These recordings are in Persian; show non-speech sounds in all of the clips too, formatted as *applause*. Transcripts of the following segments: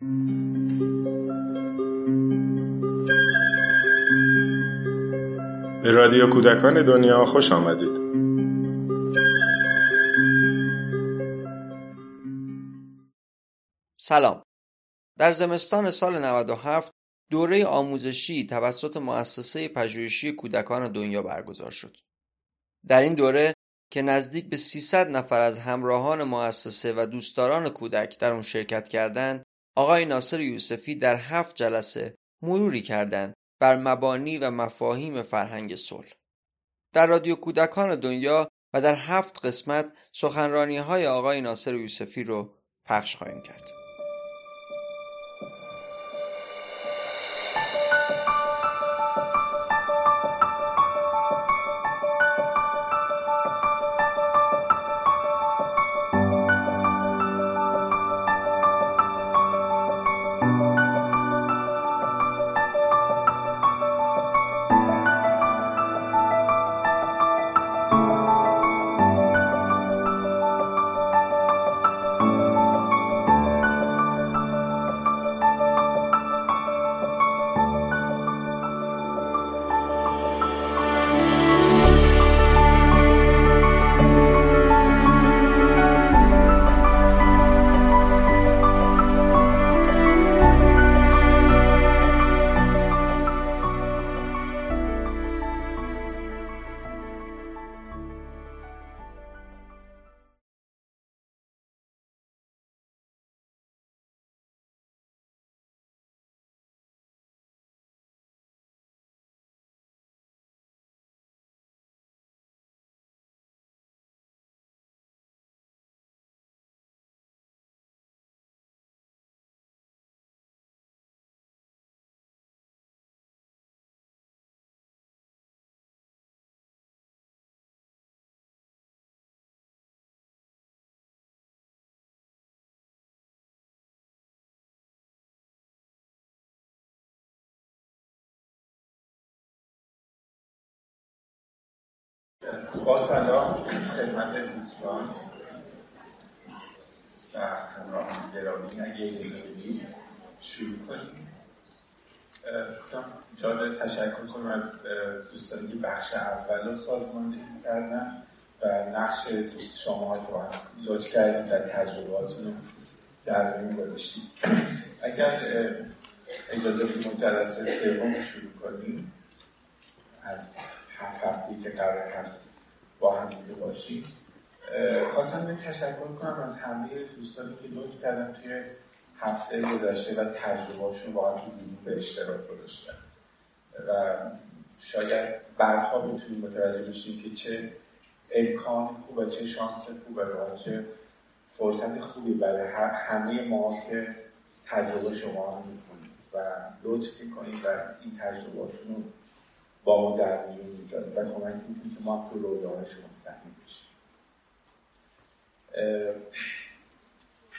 به رادیو کودکان دنیا خوش آمدید سلام در زمستان سال 97 دوره آموزشی توسط مؤسسه پژوهشی کودکان دنیا برگزار شد. در این دوره که نزدیک به 300 نفر از همراهان مؤسسه و دوستداران کودک در اون شرکت کردند، آقای ناصر یوسفی در هفت جلسه مروری کردند بر مبانی و مفاهیم فرهنگ صلح. در رادیو کودکان دنیا و در هفت قسمت سخنرانی های آقای ناصر یوسفی رو پخش خواهیم کرد. با سلام خدمت دوستان و همراه گرامی. اگه اجازه بدید شروع کنیم. جالب تشکر کنم از دوستانی که بخش اول رو سازماندهی کردن و نقش دوست شما رو هم لطف کردیم در تجربهاتون رو در این گذاشتید اگر اجازه بدید جلسه سوم شروع کنیم. از هفت هفته که قرار هست با هم دیگه باشیم. خواستم به تشکر کنم از همه دوستانی که لطف کردن توی هفته گذشته و تجربهاشون واقعا تو به اشتراک گذاشتن. و شاید بعدها بتونیم متوجه بشیم که چه امکان خوب و چه شانس خوب و چه فرصت خوبی برای همه ما که تجربه شما رو می‌کنیم. و لطف کنید و این تجرباتون رو با ما در میون می‌ذاره و کمک می‌کنه که ما تو رویاهای شما سهمی بشیم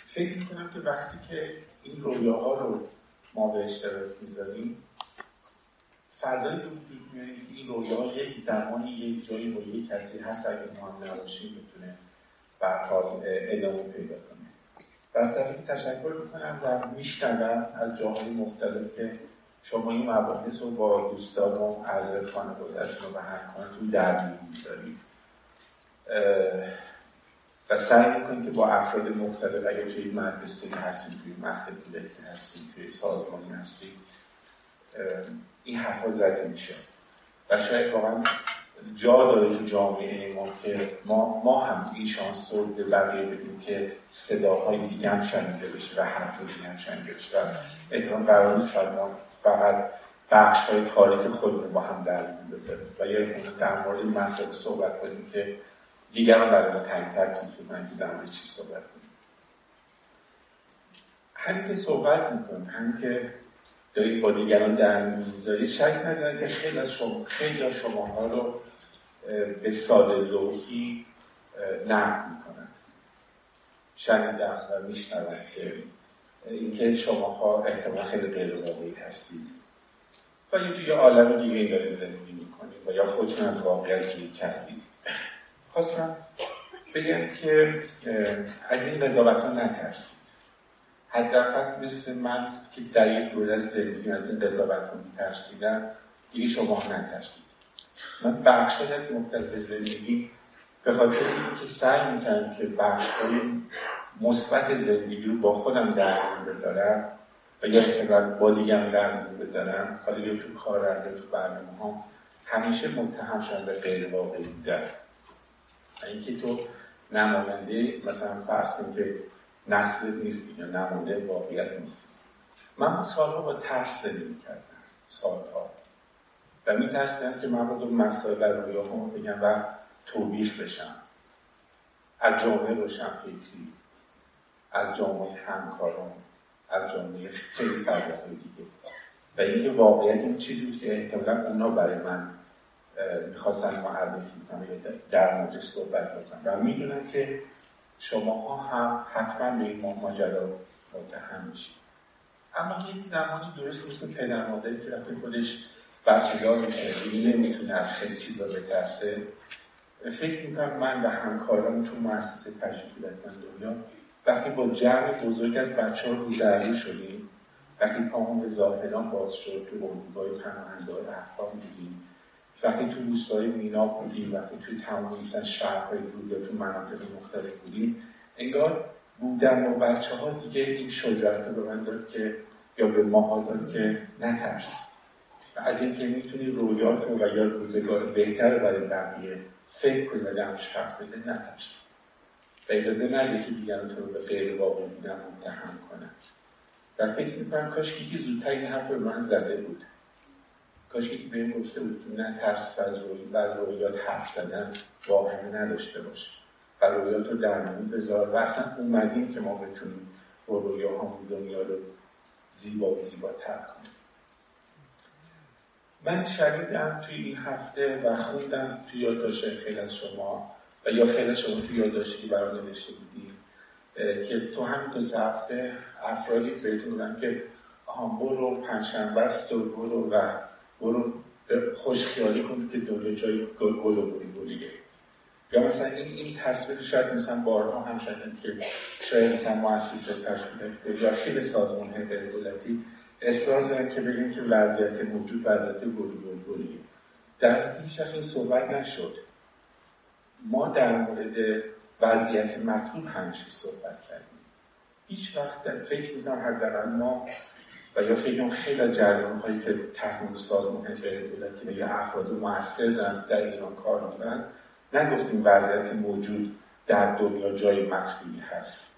فکر می‌کنم که وقتی که این رویاها رو ما به اشتراک می‌ذاریم فضایی به وجود میاره که این رویاها یک زمانی یک جایی با یک کسی هست. اگر ما هم نباشیم می‌تونه برحال ادامه پیدا کنه. و تشکر می‌کنم. و میشنوم از جاهای مختلف که شما این مباحث رو با دوستان و اعضای خانوادهتون و همکارتون در میون می‌ذارید. و سعی می‌کنید که با افراد مختلف اگر توی مدرسه هستید توی مهد کودکی هستید توی سازمانی هستید این حرفا زده میشه. و شاید واقعا جا داره تو جامعه ما که ما, ما هم این شانس رو به بقیه بدیم که صداهای دیگه هم شنیده بشه و حرف دیگه هم شنیده بشه. و قرار نیست بخش های تاریک خودمون با هم در بذاریم. و یه در مورد این مسئله صحبت کنیم که دیگران ما تعیین تکلیف کنن که در مورد چی صحبت کنیم. همین که صحبت می‌کنیم همین که دارید با دیگران در می‌ذارید شک ندارید که خیلی از شما خیلی از شماها رو به ساده لوحی نقد می‌کنن شنیدم و میشنوم که اینکه شماها احتمال خیلی غیر واقعی هستید. و یا توی عالم دیگه این داره زندگی می‌کنید و یا خودتون از واقعیت گیر کردید. خواستم بگم که از این قضاوت ها نترسید. حداقل مثل من که در یک دوره زندگی از این قضاوت رو میترسیدم دیگه شما نترسید. من بخش از مختلف زندگی به خاطر اینکه سعی می‌کنم که بخش های مثبت زندگی رو با خودم در بذارم و یا که با دیگم در بذارم حالا یا تو کار یا تو برنامه ها همیشه متهم شدن به غیر واقعی بودن اینکه تو نماینده مثلا فرض کن که نسل نیستی یا نماینده واقعیت نیستی. من سالها با ترس زندگی کردم سالها. و میترسیدم که من رو مسائل رویاهامو بگم و توبیخ بشم. از جامعه روشن فکری. از جامعه همکاران از جامعه خیلی فضاهای دیگه. و اینکه واقعیت این چیزی بود که احتمالا اونا برای من می‌خواستن معرفی کنم یا در موردش صحبت بکنم و می‌دونم که شما هم حتما به این ماجرا متهم میشید. اما یه زمانی درست مثل پدر مادری که وقتی خودش بچه دار میشه نمی‌تونه از خیلی چیزا بترسه. فکر می‌کنم من و همکاران تو مؤسسه پژوهش من دنیا وقتی با جمع بزرگ از بچه ها رو شدیم وقتی پامون به زاهدان باز شد تو اردوگاه پناهنده های افغان بودیم. وقتی تو روستای مینا بودیم وقتی توی تمام مثلا شهرهای بود یا تو مناطق مختلف بودیم انگار بودن با بچه ها دیگه این شجاعت رو به من داد که یا به ما داد که نترس. و از اینکه می‌تونی رویات رو و یا روزگار بهتر برای بقیه فکر کنی و حرف بزنی نترس. و اجازه نده که دیگران تو رو به غیر واقع بودن متهم کنن و فکر می‌کنم کاش که یکی زودتر این حرف رو من زده بود. کاش که بهم گفته بود که نه ترس و روی و رویات حرف زدن واقعا نداشته باشه و رویات رو درمانی بذار و اصلا اومدیم که ما بتونیم با رویاهامون دنیا رو زیبا و زیباتر کنیم. من شنیدم توی این هفته و خوندم توی یادداشت خیلی از شما و یا خیلی شما توی یادداشتی برای نوشته بودید که تو همین دو هفته افرادی بهتون بودن که آها برو پنجشنبه است و برو و برو خوش خیالی کنید که دنیا جای گل و بولیگه یا مثلا این این تصویر شاید مثلا بارها هم شاید که شاید مثلا مؤسسه تشکیل یا خیلی سازمان های دولتی اصرار دارن که بگیم که وضعیت موجود وضعیت گلی در هیچ این صحبت نشد. ما در مورد وضعیت مطلوب همیشه صحبت کردیم. هیچ وقت فکر می‌کنم حداقل ما و یا فکر خیلی از جریان هایی که تحت سازمان غیر دولتی یا افراد موثر دارن در ایران کار نگفتیم وضعیت موجود در دنیا جای مطلوبی هست.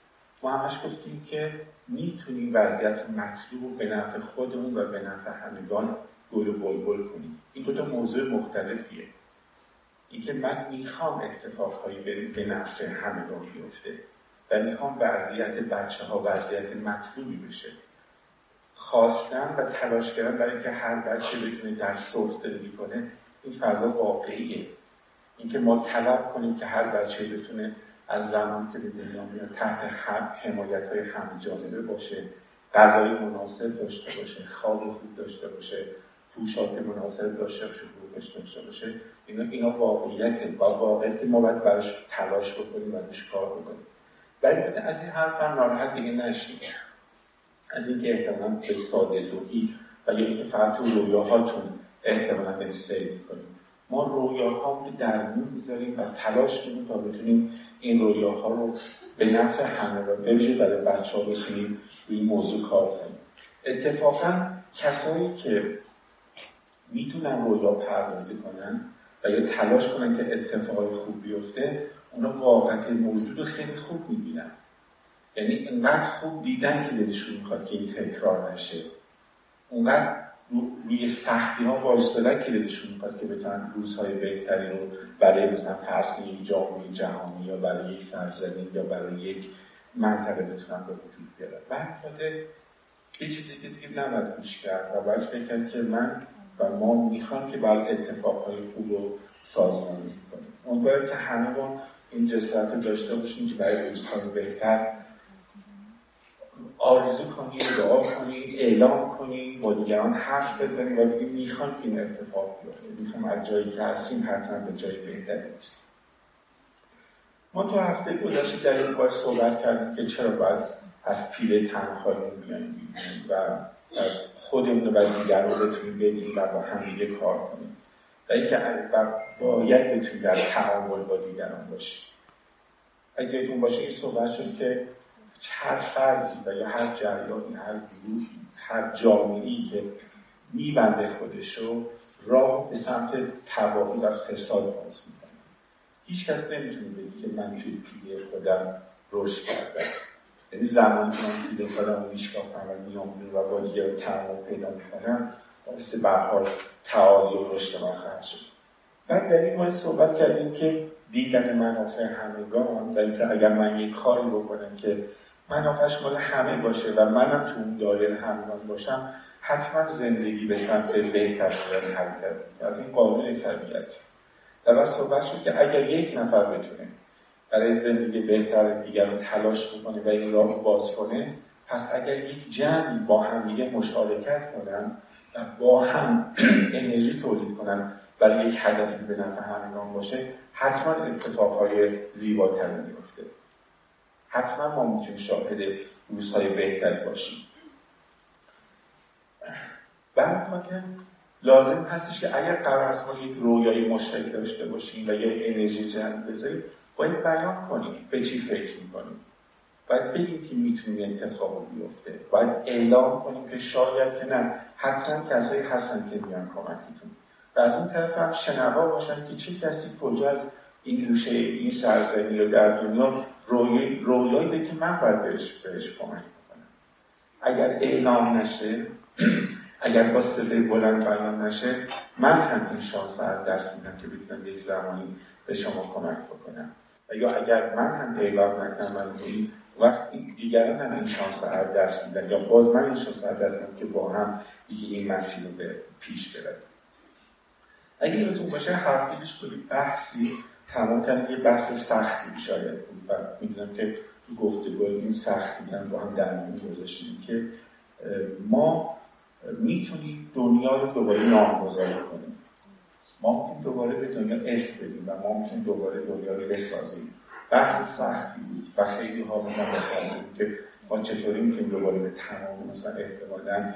ما همش گفتیم که می‌تونیم وضعیت مطلوب به نفع خودمون و به نفع همگان گل و بلبل کنیم. این دو تا موضوع مختلفیه. اینکه من می‌خوام اتفاقهایی به نفع همگان بیفته و می‌خوام وضعیت بچه ها وضعیت مطلوبی بشه. خواستن و تلاش کردن برای اینکه هر بچه بتونه در صلح زندگی کنه این فضا واقعیه. اینکه ما طلب کنیم که هر بچه بتونه از زمان که به دنیا میاد تحت حمایت های همه باشه غذای مناسب داشته باشه خواب خوب داشته باشه پوشاک مناسب داشته باشه. روش داشته باشه اینا اینا واقعیت و واقعیت که ما باید براش تلاش بکنیم و روش کار بکنیم. ولی از این حرف هم ناراحت دیگه نشید از اینکه احتمالا به ساده دوهی و یا اینکه فقط تو رویاهاتون احتمالا به سیر می‌کنیم ما رویاها رو درمون می‌ذاریم و تلاش می‌کنیم تا بتونیم این رویاها رو به نفع همه و بویژه برای بچه ها بتونیم روی موضوع کار کنیم. اتفاقا کسایی که می‌تونن رویا پردازی کنن و یا تلاش کنن که اتفاقای خوب بیفته اونا واقعیت موجود رو خیلی خوب می‌بینن. یعنی اینقدر خوب دیدن که دلشون می‌خواد که این تکرار نشه. اونقدر روی سختی ها وایستادن که دلشون می‌خواد که بتونن روزهای بهتری رو برای مثلا فرض کنید یک جامعه جهانی یا برای یک سرزمین یا برای یک منطقه بتونن به وجود بیارن. و یه چیزی که دیگه نباید گوش کرد و باید فکر کرد که من و ما می‌خوام که باید اتفاقهای خوب رو سازمانی کنیم امیدوارم که ما این جسارت رو داشته باشیم که برای روزهای بهتر آرزو کنیم دعا کنیم اعلام کنیم با دیگران حرف بزنیم و بگیم می‌خوام که این اتفاق بیفته. می‌خوام از جایی که هستیم حتما به جای بهتری نیست ما تو هفته گذشته در این بار صحبت کردیم که چرا باید از پیله تنهایی میایم و خودمون و دیگران رو بتونیم بگیم و با کار کنیم. و اینکه باید بتونیم در تعامل با دیگران باشیم. اگه یادتون باشه این صحبت شد که هر فردی و یا هر جریانی هر گروهی هر جامعی که میبنده خودشو راه به سمت تباهی و فساد باز می‌کنه. هیچ کس نمی‌تونه بگی که من توی پیله خودم رشد کردم. یعنی زمانی که من پیله خودم رو میشکافم و میام و با دیگر پیدا می‌کنم باعث به حال تعالی و رشد من خواهد شد. بعد در این مورد صحبت کردیم که دیدن منافع همگان در اینکه اگر من یک کاری بکنم که منافعش مال همه باشه و منم تو اون دایره همگان باشم حتما زندگی به سمت بهتر شدن حرکت از این قانون طبیعت. و بس صحبت شد که اگر یک نفر بتونه برای زندگی بهتر دیگران تلاش بکنه و این راه باز کنه پس اگر یک جمعی با هم دیگه مشارکت کنن و با هم *clears throat* انرژی تولید کنن برای یک هدفی به نفع همگان باشه حتما اتفاقهای زیباتری میفته حتما ما می‌تونیم شاهد روزهای بهتری باشیم. بعد لازم هستش که اگر قرار است ما یک رویای مشترک داشته باشیم و یک انرژی جمع بذاریم باید بیان کنیم به چی فکر می‌کنیم. باید بگیم که می‌تونیم این اتفاق بیفته. باید اعلام کنیم که شاید که نه. حتما کسایی هستن که میان کمکتون. و از این طرف هم شنوا باشن که چه کسی کجا از این گوشه این سرزمین یا در دنیا رویایی رویایی که من باید بهش, بهش کمک کنم اگر اعلام نشه اگر با صدای بلند بیان نشه من هم این شانس از دست میدم که بتونم یک زمانی به شما کمک بکنم. یا اگر من هم اعلام نکنم این وقت دیگران هم این شانس از دست میدن یا باز من این شانس از دست که با هم دیگه این مسیر رو به پیش ببریم. اگه یادتون باشه هفته پیش کلی بحثی تمام کردن یه بحث سختی شاید. بود و می‌دونم که تو گفتگو این سختی هم با هم در میون گذاشتیم که ما می‌تونیم دنیا رو دوباره نامگذاری کنیم. ما می‌تونیم دوباره به دنیا اس بدیم و می‌تونیم دوباره دنیا رو بسازیم. بحث سختی بود و خیلی ها مثلا بود که ما چطوری می‌تونیم دوباره به تمام مثلا احتمالا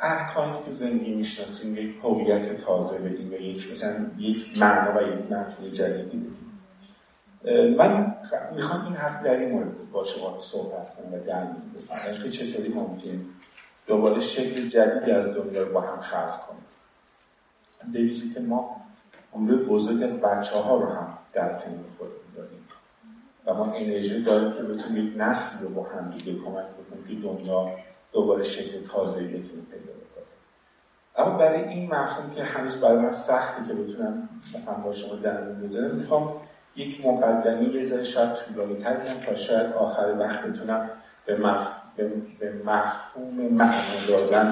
ارکانی که تو زندگی می‌شناسیم یک هویت تازه بدیم و یک مثلا یک معنا و یک مفهوم جدیدی بدیم. من می‌خوام این هفته در این مورد با شما صحبت کنم و در بزنم که چطوری می‌تونیم دوباره شکل جدیدی از دنیا رو با هم خلق کنیم. به که ما عمر بزرگ از بچه ها رو هم در کنار خود داریم. و ما انرژی داریم که بتونیم یک نسل رو با هم دیگه کمک بکنیم که دنیا دوباره شکل تازه بتونه پیدا بکنه. اما برای این مفهوم که هنوز برای من سخته که بتونم مثلا با شما درمون بزنم می‌خوام یک مقدمی ذره شاید طولانی تر تا شاید آخر وقت بتونم به, مف... به مفهوم معنا دادن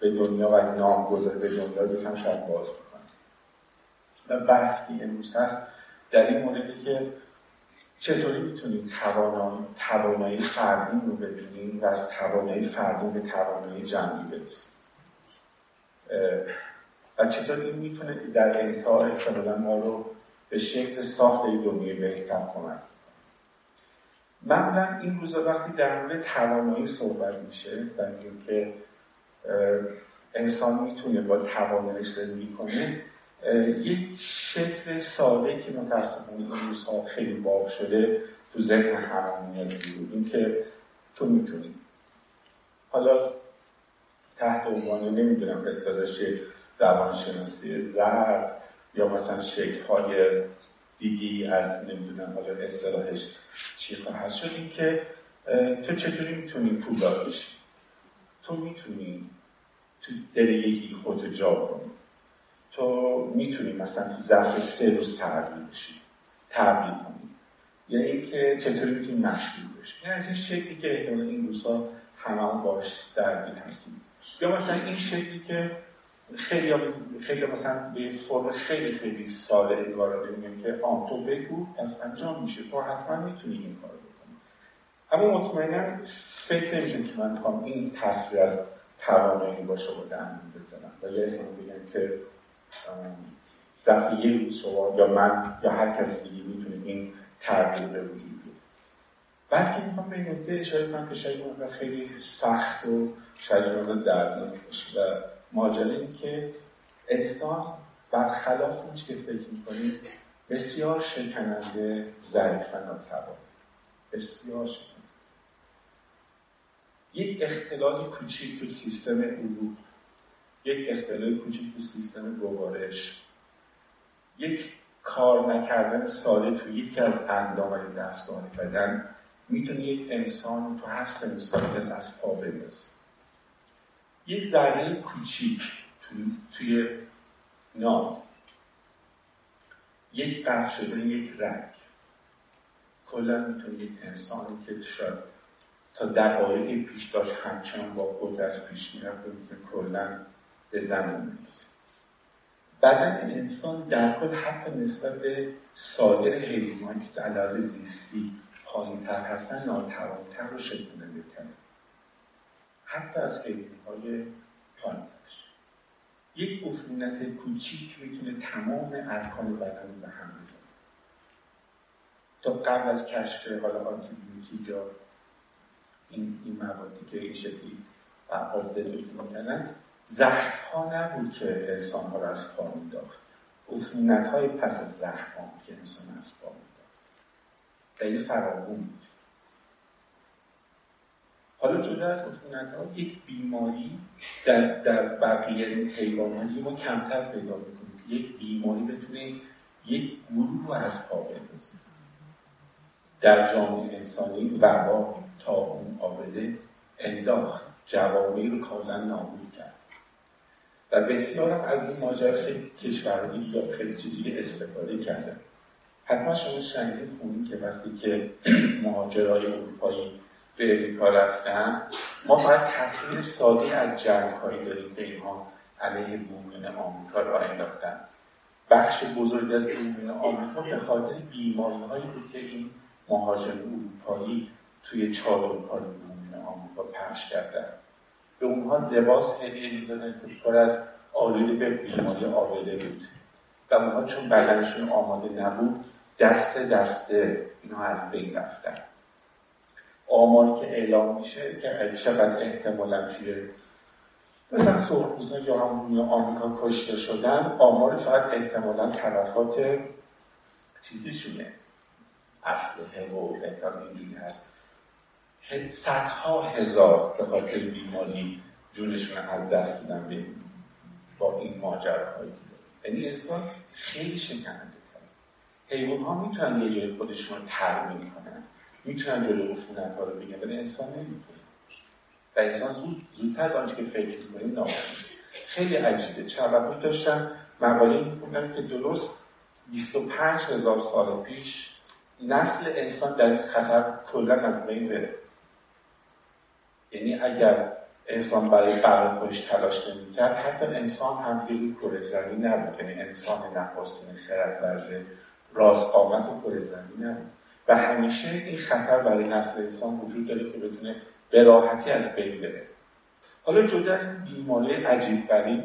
به دنیا و نامگذاری به دنیا بتونم شاید باز و بحث که امروز هست در این موردی که چطوری می‌تونیم توانایی فردی رو ببینیم و از توانایی فردی به توانایی جمعی برسیم. و چطور این می‌تونه در انتها احتمالا ما رو به شکل ساخت دنیای بهتر کمک معمولا این روزا وقتی در مورد توانایی صحبت میشه و اینکه انسان می‌تونه با تواناییش زندگی کنه. یک شکل ساده که متاسفانه این روزها خیلی باب شده تو ذهن همون میاد این که تو می‌تونی. حالا تحت عنوان نمی‌دونم اصطلاحش روانشناسی زرد یا مثلا شکل های دیگی از نمی‌دونم حالا اصطلاحش چی خواهد شد این که تو چطوری می‌تونی پولدار بشی؟ تو می‌تونی تو دل یکی خودتو جا کنی تو می‌تونی مثلا تو ظرف سه روز تغییر بشی تبدیل کنی. یا اینکه چطوری می‌تونی مشغول بشی. یعنی از این شکلی که احتمال این روزها همه باش درگیر هستیم. یا مثلا این شکلی که خیلی خیلی مثلا به فرم خیلی خیلی ساده انگار میگیم که آن تو بگو از انجام میشه. تو حتما می‌تونی این کار بکنی. اما مطمئنا فکر نمیشه که من این تصویر از توانایی با دهنم بزنم. و یه بگم که ظرف یه روز شما یا من یا هر کسی دیگه می‌تونه این تغییر به وجود بیاره. بلکه می‌خوام به نکته اشاره کنم که شاید خیلی سخت و شاید دردناک باشه. و ماجرا این که انسان برخلاف اون که فکر می‌کنیم بسیار شکننده ظریف و بسیار شکننده. یک اختلال کوچیک تو سیستم علوم. یک اختلال کوچیک تو سیستم گوارش. یک کار نکردن ساده تو یکی از اندام دستگاه بدن. می‌تونه یک انسان تو هر سن سال از پا بندازه یه ذره کوچیک تو، توی نام. یک قطع شده یک رنگ. کلا می‌تونه یک انسانی که شاید تا دقایق پیش داشت همچنان با قدرت پیش می‌رفت و کلا به زمین می‌رسه بدن انسان در کل حتی نسبت به سایر حیوانات که در لحاظ زیستی پایین تر هستن ناتوانتر و حتی از حیوانهای پایینترش یک عفونت کوچیک می‌تونه تمام ارکان بدن به هم بزنه. تا قبل از کشف حالا آنتیبیوتیک یا این, این موادی که این شکلی فعال ضد می‌کنن زخم ها نبود که انسان ها رو از پا میداخت. عفونت های پس از زخم ها که انسان از پا میداخت. خیلی فراوون بود. حالا جدا از ها یک بیماری در, در بقیه حیوانات ما کمتر پیدا می‌کنیم که یک بیماری بتونه یک گروه رو از پا بندازه. در جامعه انسانی وبا اون آبده انداخت جوامعی رو کاملا نابود کرد. و بسیار از این ماجرا خیلی یا خیلی چیزی استفاده کردن حتما شما شنیدین خونی که وقتی که *clears throat* مهاجرای اروپایی به امریکا رفتن ما فقط تصویر ساده از جنگ هایی داریم که اینها علیه بومیان آمریکا را انداختن. بخش بزرگی از بومیان آمریکا به خاطر بیماری هایی بود که این مهاجر اروپایی توی اروپای بومیان آمریکا پخش کردن. به اونها لباس هدیه می‌دادن که پر از آلوده به بیماری آبله بود. و اونها چون بدنشون آماده نبود دست دسته اینها از بین رفتن. آماری که اعلام میشه که چقدر احتمالا توی مثلا سرخوزا یا همون آمریکا کشته شدن آمار فقط احتمالا طرفات چیزشونه اسلحه و احتمال اینجوری هست. صدها هزار به خاطر بیماری جونشون از دست دادن با این ماجراهایی یعنی انسان خیلی شکننده حیوان ها می‌تونن یه جای خودشون رو ترمیم کنن می‌تونن جلو عفونت ها رو بگن ولی انسان نمی‌تونه. و انسان زود زودتر از آنچه که فکر می‌کنیم نابود خیلی عجیبه. چند داشتم مقاله می‌کنم که درست 25 هزار سال پیش نسل انسان در این خطر کلا از بین بره. یعنی اگر انسان برای بقای خودش تلاش نمی‌کرد حتی انسان هم روی کره زمین نبود. یعنی انسان نخواستین خرد ورزه راست قامت و کره زمین نبود. و همیشه این خطر برای نسل انسان وجود داره که بتونه به راحتی از بین بره. حالا جدا از بیماری عجیب غریب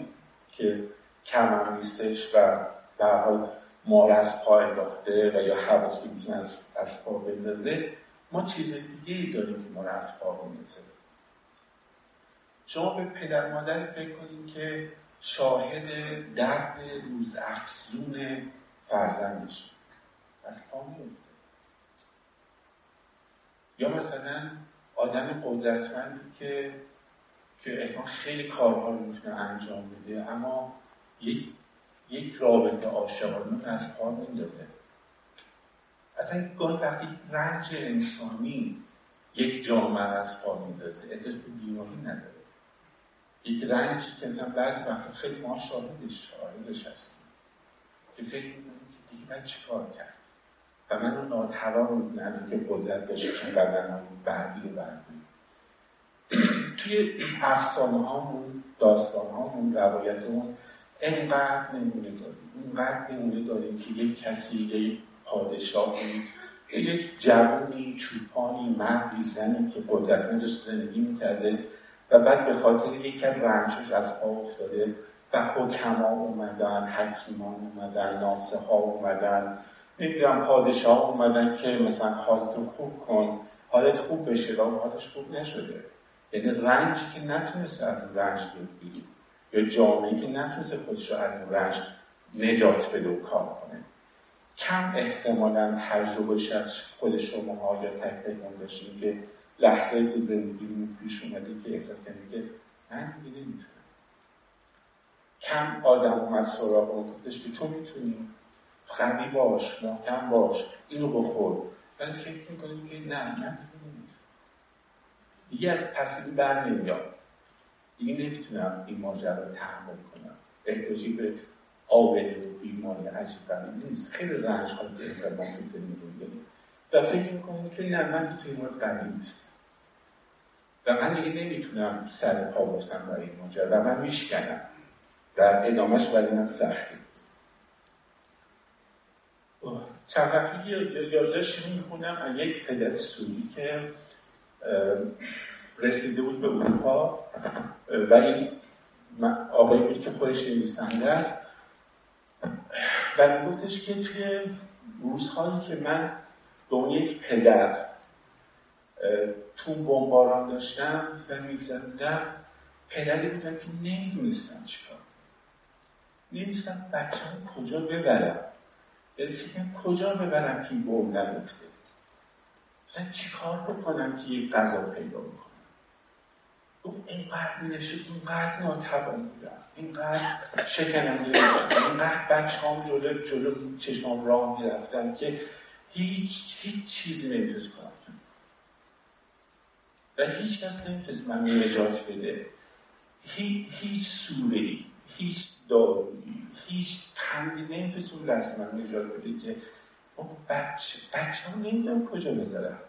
که کم نیستش و به حال مار از پا انداخته و یا حواس که می‌تونه از, از پا بندازه ما چیز دیگه ای داریم که ما از پا بندازه. شما به پدر مادر فکر کنید که شاهد درد روز افزون فرزندش. از پا میفته یا مثلا آدم قدرتمندی که که خیلی کارها رو می‌تونه انجام بده اما یک یک رابطه عاشقانه از پا میندازه اصلا گاهی وقتی رنج انسانی یک جامعه از پا میندازه اتفاق بیماری نداره. یک رنجی که مثلا بعضی وقتا خیلی ما شاهدش شاهدش هستیم که فکر می‌کنیم که دیگه باید چه کار کرد و من رو ناتوان می‌کنه از اینکه قدرت داشته چون بدن بعدی و بعدی توی افسانه هامون داستان هامون روایتمون انقدر نمونه داریم. اونقدر نمونه داریم که یک کسی یک پادشاهی یک جوانی چوپانی مردی زنی که قدرت نداشت زندگی می‌کرده و بعد به خاطر یک رنجش از پا افتاده و حکما اومدن حکیمان اومدن ناسه ها اومدن نمی‌دونم پادشاه اومدن که مثلا حالتو خوب کن حالت خوب بشه و حالش خوب نشده. یعنی رنجی که نتونسته از رنج بگیری یا جامعه که نتونسته خودش رو از رنج نجات بده و کار کنه. کم احتمالا تجربه خود شما یا تک تک داشتیم که لحظه تو زندگی پیش اومده که احساس کنید که من دیگه نمی‌تونم. کم آدم اومد سراغ اون گفتش که تو می‌تونی. قوی باش محکم باش اینو بخور. ولی فکر می‌کنیم که نه من نمی‌تونم. دیگه از پسیبی بر نمیاد. دیگه نمی‌تونم این ماجرا رو تحمل کنم. احتاجی به و بیماری عجیب نیست. خیلی رنج هایی که ما تو زندگی و فکر می‌کنیم که نه من تو این مورد قوی نیستم. و من دیگه نمی‌تونم سر پا باشم برای این ماجرا و من میشکنم. در ادامهش برای من سختی چند وقتی یادداشت می‌خونم یک پدر سوری که رسیده بود به اروپا و این آقایی بود که خودش نویسنده است. و گفتش که توی روزهایی که من به اون یک پدر تو بمباران داشتم و میگذردم پدری بودم که نمی‌دونستم چیکار نمی‌دونستم بچه کجا ببرم. یعنی فکر کجا ببرم که این بوم نگفته. مثلا چیکار بکنم که یک غذا پیدا بکنم؟ گفت اینقدر نشد اینقدر ناتوان بودم. اینقدر شکنم اینقدر بچه هم جلو جلو چشمام راه می‌رفتن که هیچ هیچ چیزی نمی‌تونست کنم. و هیچ کس نمی‌تونست من نجات بده. هیچ هیچ سوره هیچ دارویی هیچ پندی نمی‌تونست اون لحظه من نجات بده که بچه بچه هم نمی‌دونم کجا بذارم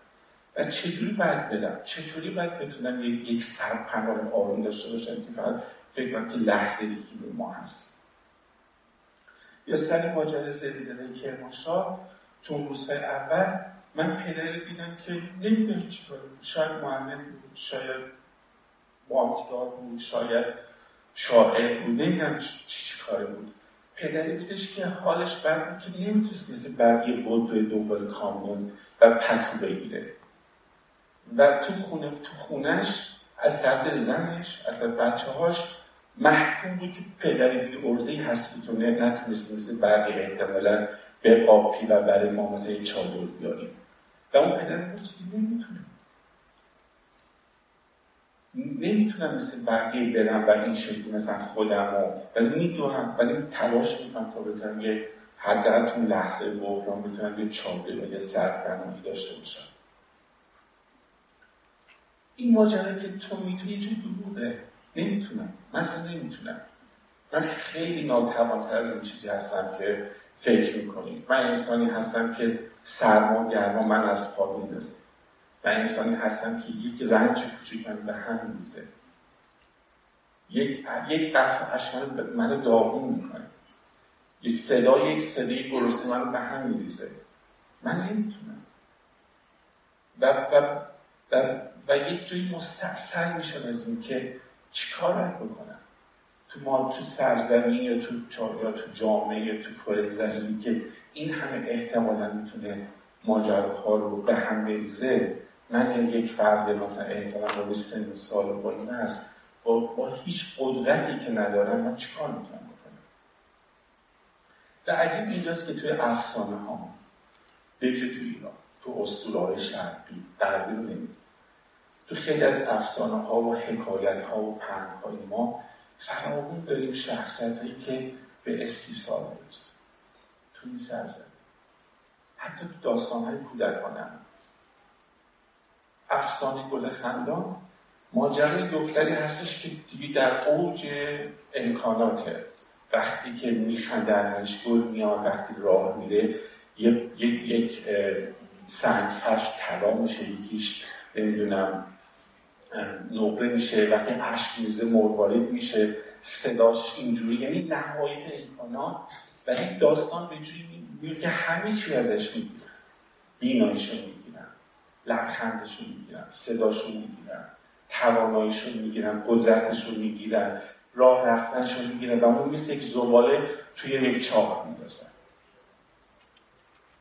و چجوری باید بدم چطوری باید بتونم یک, یک سرپناه آروم داشته باشم که فقط فکر کنم که لحظه یکی به ما هست یا سر ماجرا زلزله کرمانشاه تو روزهای اول من پدری دیدم که نمی‌دونم چی شاید معلم بود شاید بانکدار بود شاید شاعر بود. نمی‌دونم چی, چی کاره بود. پدری بودش که حالش بد بود که نمی‌تونست مثل بقیه بود دنبال کامون و پتو بگیره. و تو خونه تو خونش از طرف زنش از طرف بچه هاش محکوم بود که پدری بی ارزه هست که تو نتونستی مثل بقیه احتمالا به آبی و برای ما مثل چادر بیاریم و اون پدر بود که نمی‌تونه نمی‌تونم مثل بقیه برم و این شکلی مثلا خودم و ولی می‌دونم ولی تلاش می‌کنم تا بتونم یه حداقل تو لحظه بحران بتونم یه چادر و یه سرپناهی داشته باشم. این ماجرا که تو می‌تونی یه دروغه. نمی‌تونم. مثلا نمی‌تونم. من خیلی ناتوانتر از اون چیزی هستم که فکر می‌کنیم. من انسانی هستم که سرما گرما من از پا میندازه من انسانی هستم که یک رنج کوچیک من به هم میزه یک یک قطع اشک من داغون می‌کنه. یه صدا یک صدای گرسنه من به هم میریزه. من نمی‌تونم. و, و, و, و یک جایی مستاصل میشم از این که چیکار باید بکنم. تو ما تو سرزمین یا تو یا تو جامعه یا تو کره زمینی که این همه احتمالا می‌تونه ماجراها رو به هم بریزه من یک فرد مثلا احتمالا با سن سال با این هست با, با هیچ قدرتی که ندارم من چیکار می‌تونم بکنم؟ و عجیب اینجاست که توی افسانه ها بگه تو ایران تو اسطوره های شرقی غربی رو تو خیلی از افسانه ها و حکایت ها و پنگ های ما فراغون داریم شخصیت هایی که به استیصال هست تو این سرزمین. حتی تو داستان های کودکانه. افسانه گل خندان. ماجرای دختری هستش که دیگه در اوج امکاناته وقتی که میخندنش گل میاد وقتی راه میره یک, یک, یک سنگ فرش طلا میشه یکیش نمی‌دونم نقره میشه وقتی عشق میزه مروارید میشه صداش اینجوری یعنی نهایت امکانات ولی داستان به جوری میگه که همه چی ازش می‌گیرن. بیناییشو می‌گیرن لبخندشو می‌گیرن صداشو می‌گیرن تواناییشو می‌گیرن قدرتشو می‌گیرن راه رفتنشو می‌گیرن و اون مثل یک زباله توی یک چاه میندازن.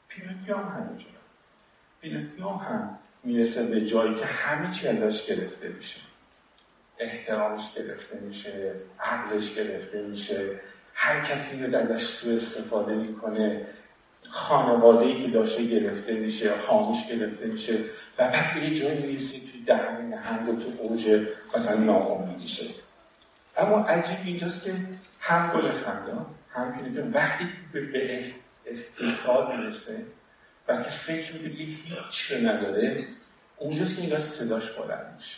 پینوکیو هم همینجوره. پینوکیو هم می‌رسه به جایی که همه چی ازش گرفته میشه. احترامش گرفته میشه عقلش گرفته میشه. هر کسی میاد ازش سو استفاده می‌کنه. خانواده ای که داشته گرفته میشه خونه‌ش گرفته میشه. و بعد به یه جایی می‌رسه توی دهن نهنگ و تو اوج مثلا ناامیدیشه اما عجیب اینجاست که هم گل خندان هم که وقتی به استیصال می‌رسه وقتی فکر می‌کنه هیچ نداره اونجاست که این صداش بلند میشه.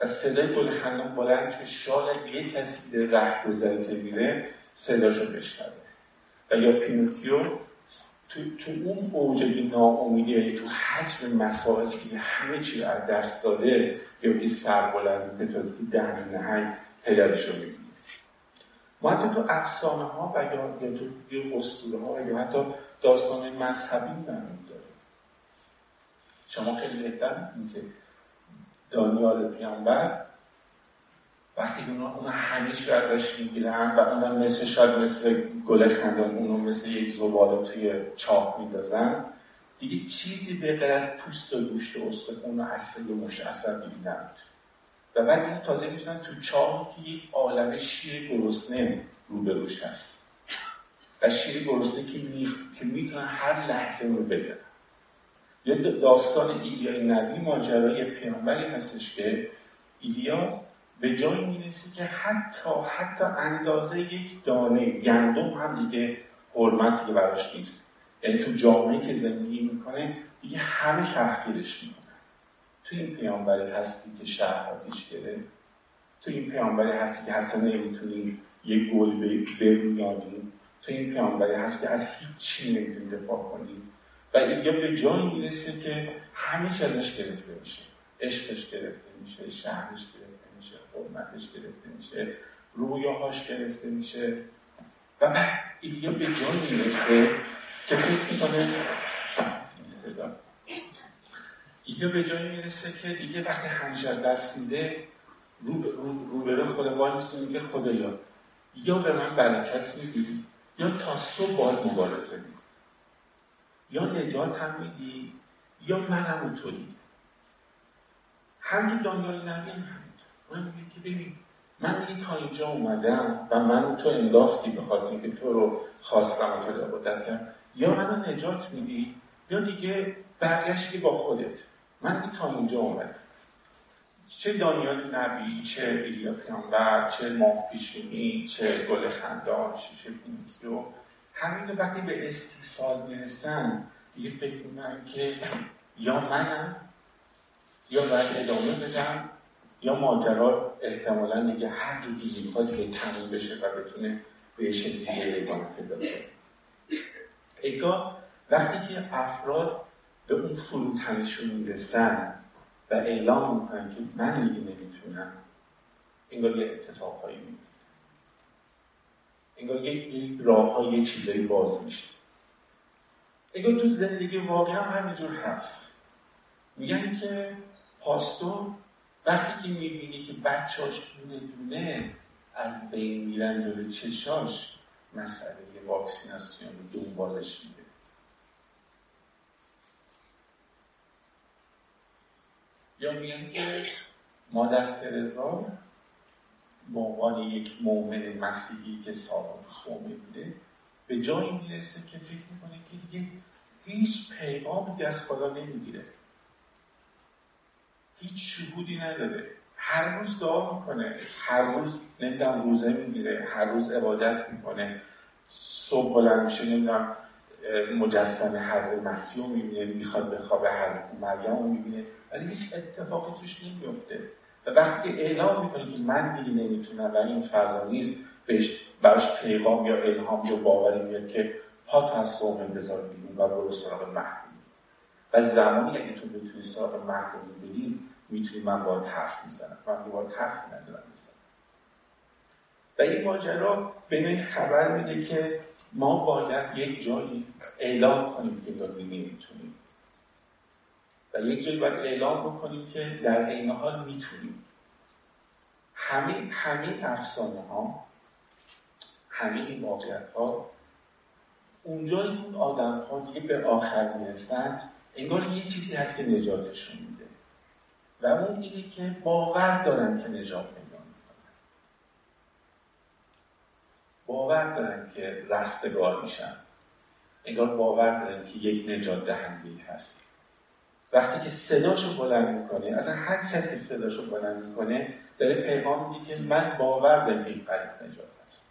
و صدای گل خندان بلند میشه شاید یه کسی به ره گذری که میره صداشو بشنوه. و یا پینوکیو تو, تو اون اوج ناامیدی تو حجم مسائلی که همه چی رو از دست داده یا که سر بلند که تو دهن نهنگ پدرش رو می‌بینی. ما حتی تو افسانه ها و یا, یا تو اسطوره ها یا حتی داستان مذهبی نمید داره. شما خیلی بهتر که دانیال پیامبر وقتی اونا, اونا همیش رو ازش می‌گیرن و اونا مثل شاید مثل گل خندان اونو مثل یک زباله توی چاپ میدازن دیگه چیزی به غیر از پوست و گوشت و استخون و اصل و مش اثر و بعد اینو تازه میشنن تو چاهی که یک عالم شیر گرسنه روبروش هست. و شیر گرسنه که, می... که می‌تونن هر لحظه رو بگیرن یه داستان ایلیای نبی ماجرای پیامبری هستش که ایلیا به جایی می‌رسه که حتی حتی اندازه یک دانه گندم هم دیگه حرمتی براش نیست. یعنی تو جامعه که زندگی می‌کنه دیگه همه تحقیرش می‌کنه تو این پیامبری هستی که شهر آتیش گرفت. تو این پیامبری هستی که حتی نمی‌تونی یک گل برویانی تو این پیامبری هستی که از هیچ چی نمی‌تونی دفاع کنی. و یا به جایی می‌رسه که همه ازش گرفته میشه. عشقش گرفته میشه شهرش گرفته میشه حرمتش گرفته میشه رویاهاش گرفته میشه. و بعد دیگه به جایی می‌رسه که فکر می‌کنه دیگه به جایی می‌رسه که دیگه وقتی همیشه دست میده رو, رو, رو خود وای میگه خدایا یا به من برکت میدی؟ یا تا صبح باید مبارزه می‌کنی. یا نجات هم میدی یا منم اونطوری همجور دانیال نبی هم من میگه که ببین من دیگه تا اینجا اومدم و من تو انداختی به خاطر که تو رو خواستم و تو عبادت کردم. یا منو نجات میدی یا دیگه برگشتی با خودت. من تا اینجا اومدم. چه دانیال نبی چه ایلیا پیامبر چه ماه پیشونی چه گل خندان شیشه پینکیو همین وقتی به استیصال می‌رسن دیگه فکر می‌کنن که یا منم یا باید ادامه بدم یا ماجرا احتمالا دیگه هر جوری می‌خواد به تموم بشه و بتونه به شکلی ادامه پیدا کنه وقتی که افراد به اون فروتنشون می‌رسن اعلام می‌کنن که من دیگه نمی‌تونم. انگار یه اتفاقهایی میفته انگار یک راه های یه چیزایی باز میشه. انگار تو زندگی واقعا هم همینجور هست. میگن که پاستور وقتی که می‌بینی که بچهاش دونه دونه از بین میرن جلو چشاش مسئله واکسیناسیون دنبالش میده یا میگن که مادر ترزا به عنوان یک مؤمن مسیحی که سالها تو سومه بوده به جایی می‌رسه که فکر می‌کنه که دیگه هیچ پیغامی از خدا نمی‌گیره. هیچ شهودی نداره. هر روز دعا می‌کنه هر روز نمی‌دونم روزه می‌گیره هر روز عبادت می‌کنه. صبح بلند میشه نمی‌دونم مجسم حضرت مسیح رو می‌بینه می‌خواد به خواب حضرت مریم رو می‌بینه ولی هیچ اتفاقی توش نمیفته و وقتی اعلام می‌کنه که من دیگه نمی‌تونم و این فضا نیست بهش براش پیغام یا الهام یا باوری میاد که پا از صومه بذار بیرون و برو سراغ محکوم و زمانی اگه تو بتونی سراغ محکوم بری می‌تونی من باید حرف می‌زنم. من باید حرف ندارم بزنم و این ماجرا به خبر میده که ما باید یک جایی اعلام کنیم که داریم نمی‌تونیم و یک جایی باید اعلام بکنیم که در این حال می‌تونیم. همین همین افسانه ها همین واقعیت ها اونجایی که اون آدم ها دیگه به آخر می‌رسند انگار یه چیزی هست که نجاتشون میده. و اون اینه که باور دارن که نجات می‌کنن باور دارن که رستگار میشن. انگار باور دارن که یک نجات دهنده هست. وقتی که صداشو بلند می‌کنه اصلا هر کسی که صداشو بلند می‌کنه داره پیغام میده که من باور دارم این قریب نجات هست.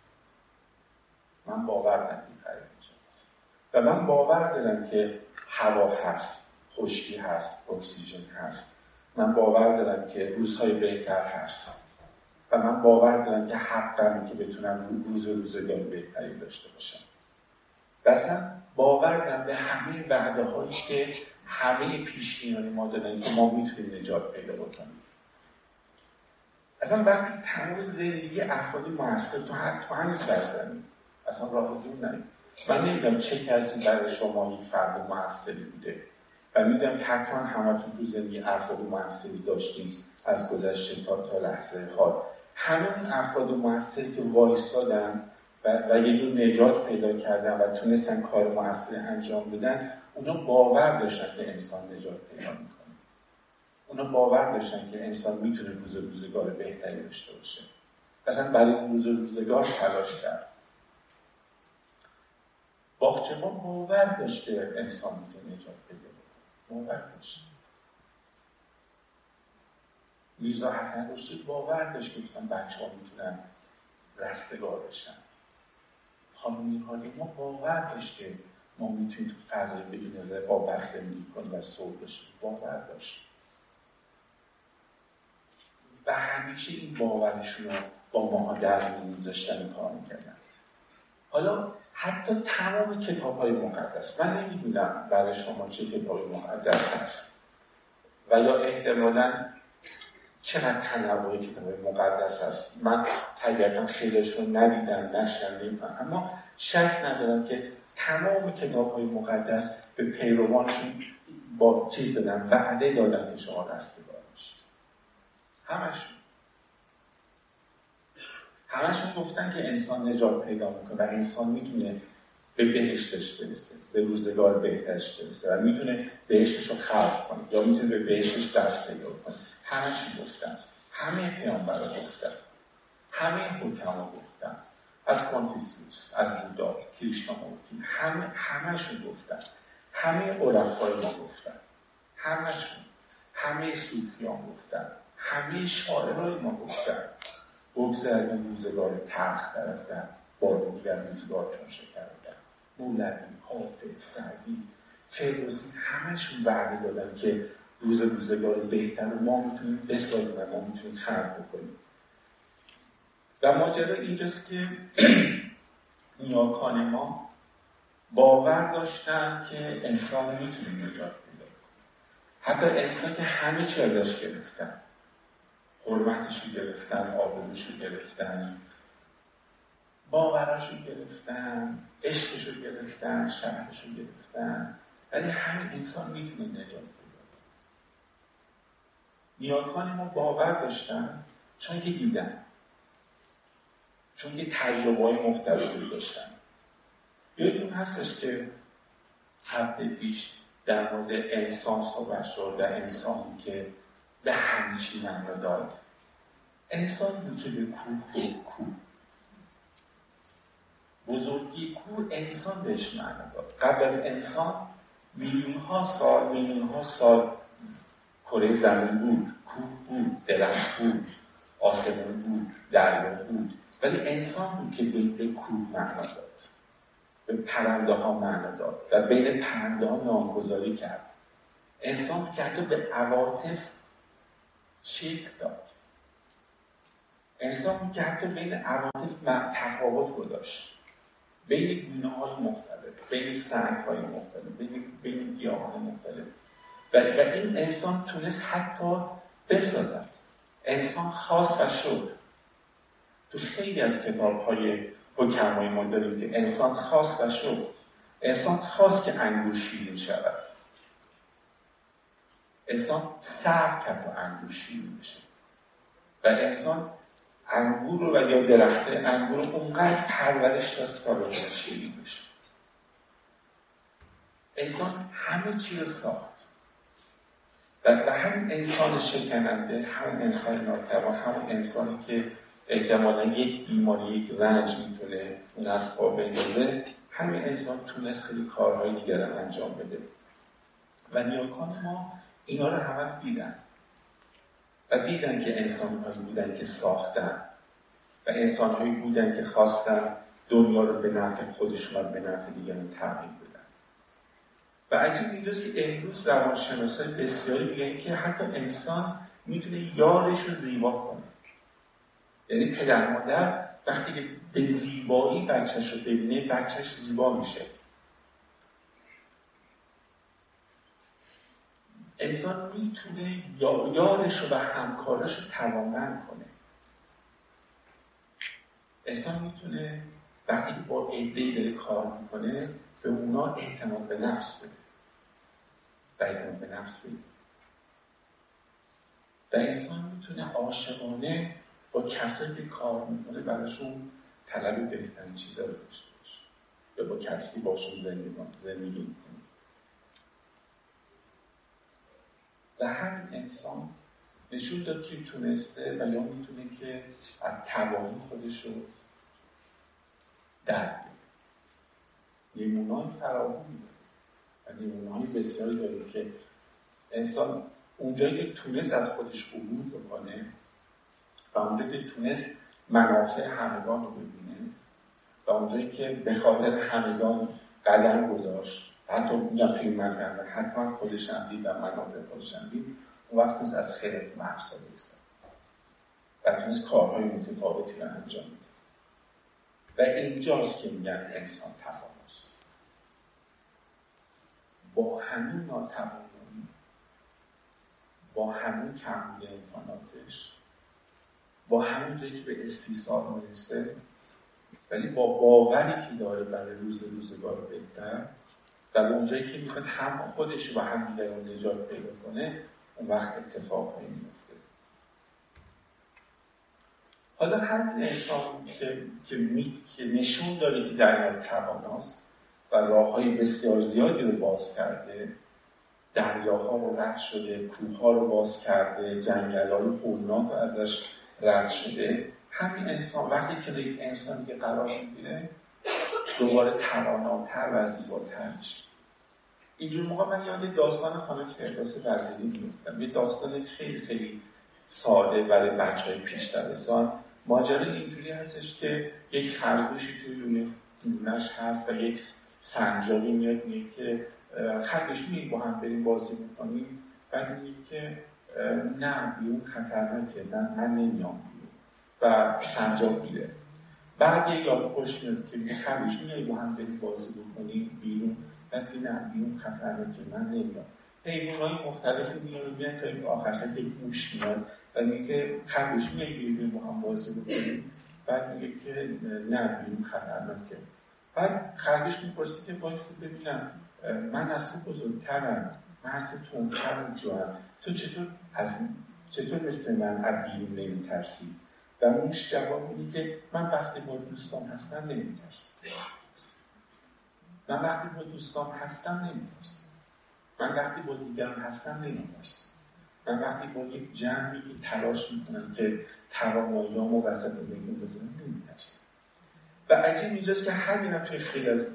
من باور دارم این قریب نجات هست. و من باور دارم که هوا هست خشکی هست اکسیژن هست. من باور دارم که روزهای بهتر هست و من باور دارم که حقم که بتونم روز روزگار بهتری داشته باشم. و اصلا باور دارم به همه وعده هایی که همه پیشگیرانی ما دارن که ما می‌تونیم نجات پیدا بکنیم. اصلا وقتی تمام زندگی افرادی موثر تو هر تو همین سرزمین اصلا راه دور من نمی‌دونم چه کسی برای شما یک فرد موثری بوده و می‌دونم که حتما همتون تو زندگی افراد موثری داشتیم از گذشته تا تا لحظه حال. همون افراد موثری که وایسادن و, و یه جور نجات پیدا کردن و تونستن کار موثری انجام بدن اونا باور داشتن که انسان نجات پیدا می‌کنه. اونا باور داشتن که انسان می‌تونه روز روزگار بهتری داشته باشه. اصلا برای روز روزگار تلاش کرد. باغچبان باور داشت که انسان می‌تونه نجات پیدا کنه باور داشت. میرزا حسن رشدی باور داشت که مثلا بچه ها می‌تونن رستگار بشن. خانم ما باور داشت که ما می‌تونیم تو فضای بدون رقابت زندگی کنیم و صلح بشیم. باور داشت. و همیشه این باورشون رو با ماها در میذاشتن کار می‌کردن. حالا حتی تمام کتاب های مقدس من نمی‌دونم برای شما چه کتاب مقدس هست و یا احتمالا چقدر تنوع کتاب مقدس هست من طبیعتا خیلیشون ندیدم نشنیدم اما شک ندارم که تمام کتاب های مقدس به پیروانشون با چیز دادن وعده دادن که شما رستگار باشید. همشون. همشون گفتن که انسان نجات پیدا می‌کنه و انسان می‌تونه به بهشتش برسه به روزگار بهترش برسه و می‌تونه بهشتش رو خلق کنه یا می‌تونه به بهشتش دست پیدا کنه. همشون گفتن همه پیامبرا گفتن همه حکما گفتن از کانفیسیوس از بودا کریشنامورتی همه همشون گفتن همه عرفای ما گفتن همشون همه صوفیان گفتن همه شاعرای ما گفتن بگذردیم روزگار تخت طرفتن بار دیگر روزگار چون شکردن مولوی حافظ سعدی فردوسی همشون وعده دادن که روز روزگار بهتر ما می‌تونیم بسازیم و ما می‌تونیم خلق بکنیم. و ماجرا اینجاست که *clears throat* نیاکان ما باور داشتن که انسان می‌تونه نجات پیدا حتی انسان که همه چی ازش گرفتن حرمتش رو گرفتن آبروش رو گرفتن باوراش رو گرفتن عشقش رو گرفتن شهرش رو گرفتن ولی همین انسان می‌تونه نجات نیاکان ما باور داشتن چون که دیدن. چون که تجربه های مختلفی داشتن. یادتون هستش که هفته پیش در مورد انسان صحبت شد و انسانی که به همه چی معنا داد. انسان بود که به کوه گفت کوه. بزرگی کوه انسان بهش معنا داد. قبل از انسان میلیون ها سال میلیون ها سال کره زمین بود کوه بود درخت بود آسمان بود دریا بود. ولی انسان بود که به کوه معنا داد. به پرنده ها معنا داد و بین پرنده ها نامگذاری کرد. انسان که به عواطف شکل داد. انسان که حتی بین عواطف تفاوت گذاشت. بین گونه های مختلف بین سنگ های مختلف بین, بین گیاهان مختلف. و, و این انسان تونست حتی بسازد. انسان خاص و شد. تو خیلی از کتاب های حکمای ما داریم که انسان خاص و شد. انسان خواست که انگور شیرین شود. انسان سر کرد تا انگور شیرین بشه. و انسان انگور رو و یا درخته انگور رو اونقدر پرورش داد تا به شیرین بشه. انسان همه چی رو ساخت. و همین انسان شکننده همین انسان ناتوان همون انسانی که احتمالا یک بیماری یک رنج می‌تونه اون از پا بندازه همین انسان تونست خیلی کارهای دیگر انجام بده. و نیاکان ما اینا رو همه دیدن. و دیدن که انسان هایی بودن که ساختن. و انسان هایی بودن که خواستن دنیا رو به نفع خودشون و به نفع دیگران تغییر عجیب اینجاست که امروز روانشناسای بسیاری میگن که حتی انسان می‌تونه یارش رو زیبا کنه. یعنی پدر مادر وقتی که به زیبایی بچهش رو ببینه بچهش زیبا میشه. انسان می‌تونه یارش رو و همکارش رو توانمند کنه. انسان می‌تونه وقتی با عدهای داره کار می‌کنه به اونا اعتماد به نفس بده. و اعتماد به نفس بده و انسان می‌تونه عاشقانه با کسایی که کار می‌کنه براشون طلب بهترین چیزا رو داشته باشه. یا با کسی که باشون زندگی می‌کنه. و همین انسان نشون داد که تونسته و یا می‌تونه که از تباهی خودش رو در نمونای فراوانی و نمونای بسیاری داره که انسان اونجایی که تونست از خودش عبور بکنه و اونجایی که تونست منافع همگان رو ببینه و اونجایی که به خاطر همگان قدم گذاشت حتی میگم فیلم نکرده حتما خودش هم دید و منافع خودش هم دید اون وقت تونست از خیلی از مرسا بگذاره و تونست کارهای متفاوتی رو انجام بده. و اینجاست که میگن انسان تواناست با همین ناتوانی با همین کمبود امکاناتش با همین جایی که به استیصال می‌رسه ولی با باوری که داره برای روز روزگار بهتر در اونجایی که می‌خواد هم خودش و هم دیگران نجات پیدا کنه اون وقت اتفاقی میفته حالا همین انسان که, که, می... که نشون داره که در تواناست و راه های بسیار زیادی رو باز کرده. دریاها رو رد شده کوه رو باز کرده جنگل های رو ازش رد شده. همین انسان وقتی که یک انسانی که قرار می‌گیره دوباره تواناتر و زیباتر میشه. اینجور موقع من یاد داستان خانم فردوس وزیری میفتم یه داستان خیلی خیلی ساده برای بچه های پیش دبستان ماجرا اینجوری هستش که یک خرگوشی توی لونش هست و یک سنجاقی میاد میگه که خرگوش میگه با هم بریم بازی می‌کنیم. بعد میگه که نه بیون خطرناکه نه من نمیام و سنجاق میره. بعد یه یاد خوش میاد که میگه خرگوش میگه با هم بریم بازی بکنیم بیرون. بعد بیرون بیرون خطرناکه من نمیام. حیوان های مختلفی میان میان تا این آخر سر یک گوش میاد. و میگه خرگوش میاد بیرون با هم بازی بکنیم. بعد میگه که نه بیرون خطرناکه. بعد خرگوش می‌پرسه که بایستی ببینم من از تو بزرگترم من از تو تونترم تو هم تو چطور از چطور مثل من از بیرون نمیترسی؟ و موش جواب میگه که من وقتی با دوستان هستم نمیترسم. من وقتی با دوستان هستم نمیترسم. من وقتی با دیگران هستم نمیترسم. من وقتی با یک جمعی که تلاش می‌کنم که تواناییامو وسط بگیم بزنم نمیترسم. و عجیب اینجاست که همین هم توی خیلی از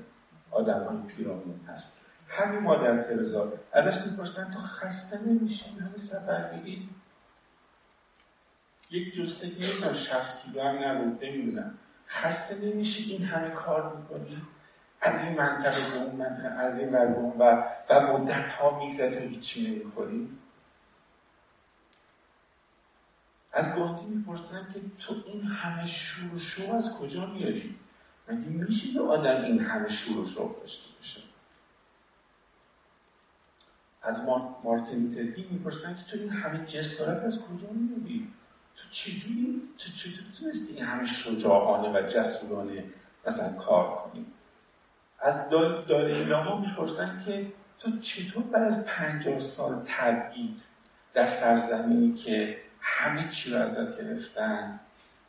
آدم های پیرامون هست. همین مادر ترزا ازش می‌پرسن تو خسته نمیشی؟ همه سفر میگی؟ یک جسته نمی‌دونم شست کیلو هم نبود نمی‌دونم. خسته نمیشی؟ این همه کار می‌کنی؟ از این منطقه به اون منطقه از این ور و و مدت ها تو هیچی نمی‌خوری؟ از گاندی می‌پرسن که تو این همه شور شو از کجا میاری؟ مگه میشه به آدم این همه شور و شو داشته باشه؟ از مارتین لوتر می‌پرسن که تو این همه جسارت از کجا میاری تو چجوری تو چطور تونستی این همه شجاعانه و جسورانه مثلا کار کنی؟ از دالی لاما می‌پرسن که تو چطور بعد از پنجاه سال تبعید در سرزمینی که همه چی رو ازت گرفتن.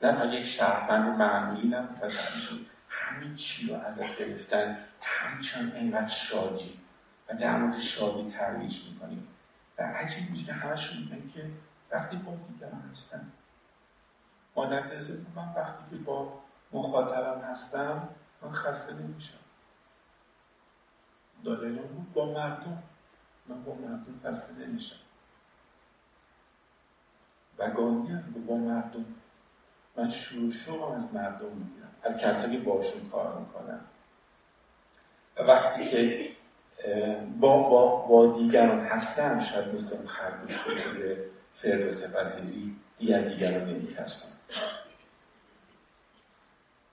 نه یک شهروند معمولی نبود همه چی رو ازت گرفتن. همچنان اینقدر شادی. و در مورد شادی ترویج می‌کنیم و عجیب میشه که همشون میگن که وقتی با دیگران هستم مادر ترزه من وقتی که با مخاطبم هستم من خسته نمیشم. داره بود با مردم. من با مردم خسته نمیشم. و گاهی با مردم من شروع شروع از مردم می‌گیرم از کسایی که باشون کار می‌کنم و وقتی که با, با, با دیگران هستم شاید مثل اون خرگوش کوچه فردوس پذیری دیگر دیگران نمیترسم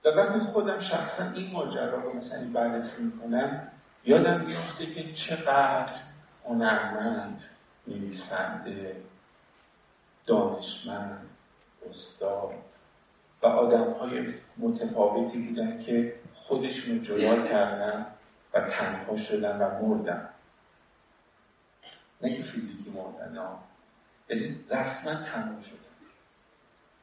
و وقتی خودم شخصا این ماجرا رو مثلا بررسی می‌کنم یادم میفته که چقدر هنرمند نویسنده دانشمند استاد و آدم های متفاوتی بودن که خودشون جدا کردن و تنها شدن و مردن. نه فیزیکی مردن یعنی رسما تنها شدن.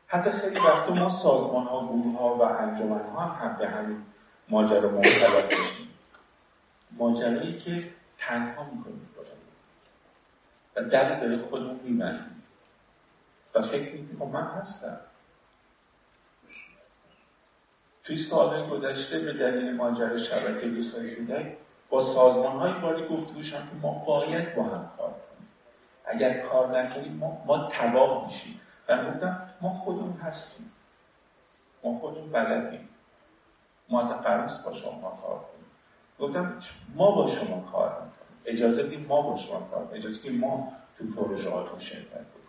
حتی خیلی وقتا ما سازمان ها گروه ها و انجمن ها هم به همین ماجرا مبتلا بشیم ماجرایی که تنها می‌کنیم. و در داره خودمون میبندیم. و فکر می‌کنیم خب من هستم. توی سالهای گذشته به دلیل ماجرای شبکه دوستای کودک با سازمان های باری گفتگوشم که ما باید با هم کار کنیم. اگر کار نکنیم ما, ما تباه میشیم. و گفتم ما خودمون هستیم. ما خودمون بلدیم. ما از قرار با شما کار کنیم. گفتم ما با شما کار می‌کنیم. اجازه بدیم ما با شما کار کنیم. اجازه بدیم ما تو پروژه هاتون شرکت بکنیم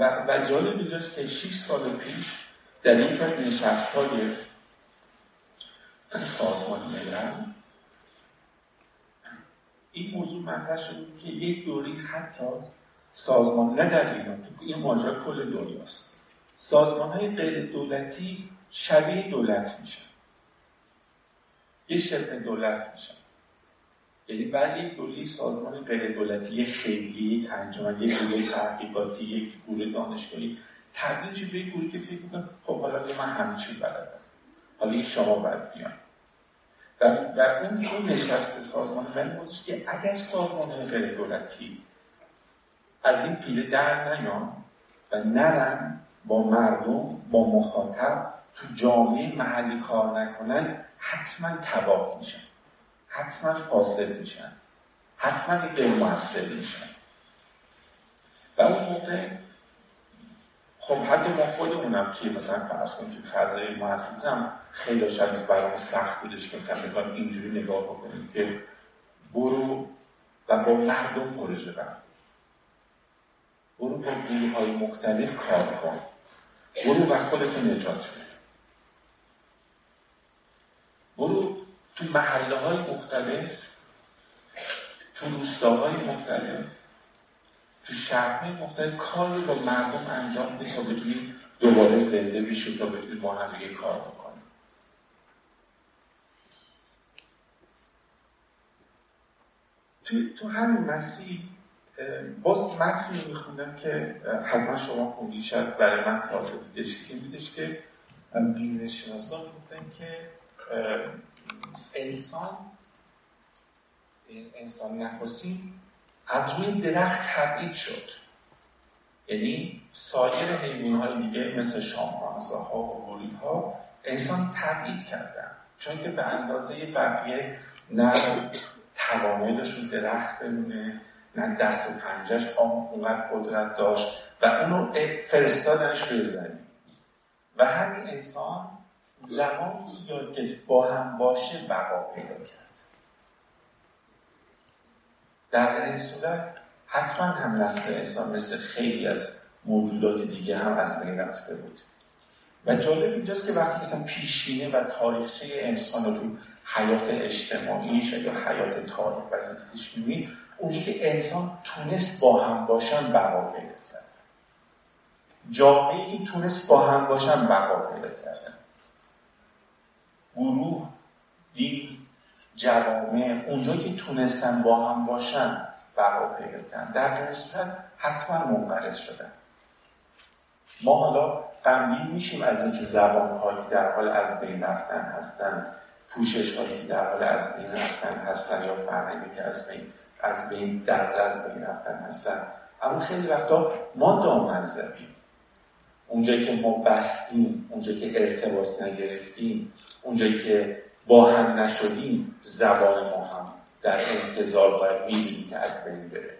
و, و, جالب اینجاست که 6 سال پیش در این از نشست های سازمان ملل این موضوع مطرح شد که یک دوری حتی سازمان نه در ایران تو این ماجرا کل دنیاست. سازمان های غیر دولتی شبیه دولت میشن. یه شبه دولت میشن. یعنی یک دوره سازمان غیر دولتی خیلی یک انجمن یک دوره تحقیقاتی یک گروه دانشگاهی تبدیل به یک گروهی که فکر می‌کنم خب حالا من همه چی بلدم. حالا شما باید بیان. و در اون اون نشست سازمان بودش که اگر سازمان غیر از این پیله در نیان و نرن با مردم با مخاطب تو جامعه محلی کار نکنن حتما تباه میشن. حتما فاسد میشن. حتما غیر موثر میشن. و اون موقع خب حتی ما خودمونم توی مثلا فرض کنیم توی فضای مؤسسه خیلی شاید برای سخت بودش که مثلا بخوایم اینجوری نگاه بکنیم که برو و با مردم پروژه بر. برو با های مختلف کار کن. برو و خودتو نجات بده. برو تو محله های مختلف تو روستاهای مختلف تو شهرهای مختلف کار رو با مردم انجام بده تا بتونی دوباره زنده بشی تا بتونی با هم کار بکنی. تو, تو همین مسیح باز متنی میخوندم که حتما شما خوندی شاید برای من تازه دیدش این دیدش که دین شناسان گفتن که انسان انسان نخستین از روی درخت تبعید شد. یعنی سایر حیوان دیگه مثل شامپانزه ها و غوری ها انسان تبعید کردن. چون که به اندازه بقیه نه داشت درخت بمونه نه دست و پنجش اونقدر قدرت داشت و اونو فرستادنش روی زمین. و همین انسان زمانی که یاد با هم باشه بقا پیدا کرد. در این صورت حتما هم نسل انسان مثل خیلی از موجودات دیگه هم از بین رفته بود. و جالب اینجاست که وقتی مثلا پیشینه و تاریخچه انسان رو تو حیات اجتماعیش یا حیات تاریخ و زیستیش می‌بینی اونجا که انسان تونست با هم باشن بقا پیدا کرد. جامعه که تونست با هم باشن بقا پیدا کردن گروه دین جوامع اونجا که تونستن با هم باشن بقا پیدا در صورت حتما منقرض شدن. ما حالا غمگین میشیم از اینکه زبان که در حال از بین رفتن هستن پوشش هایی که در حال از بین رفتن هستن یا فرهنگی که از بین از بین در حال از بین رفتن هستن. اما خیلی وقتا ما دامن زدیم. اونجایی که ما بستیم اونجایی که ارتباط نگرفتیم اونجایی که با هم نشدیم زبان ما هم در انتظار باید می‌بینیم که از بین بره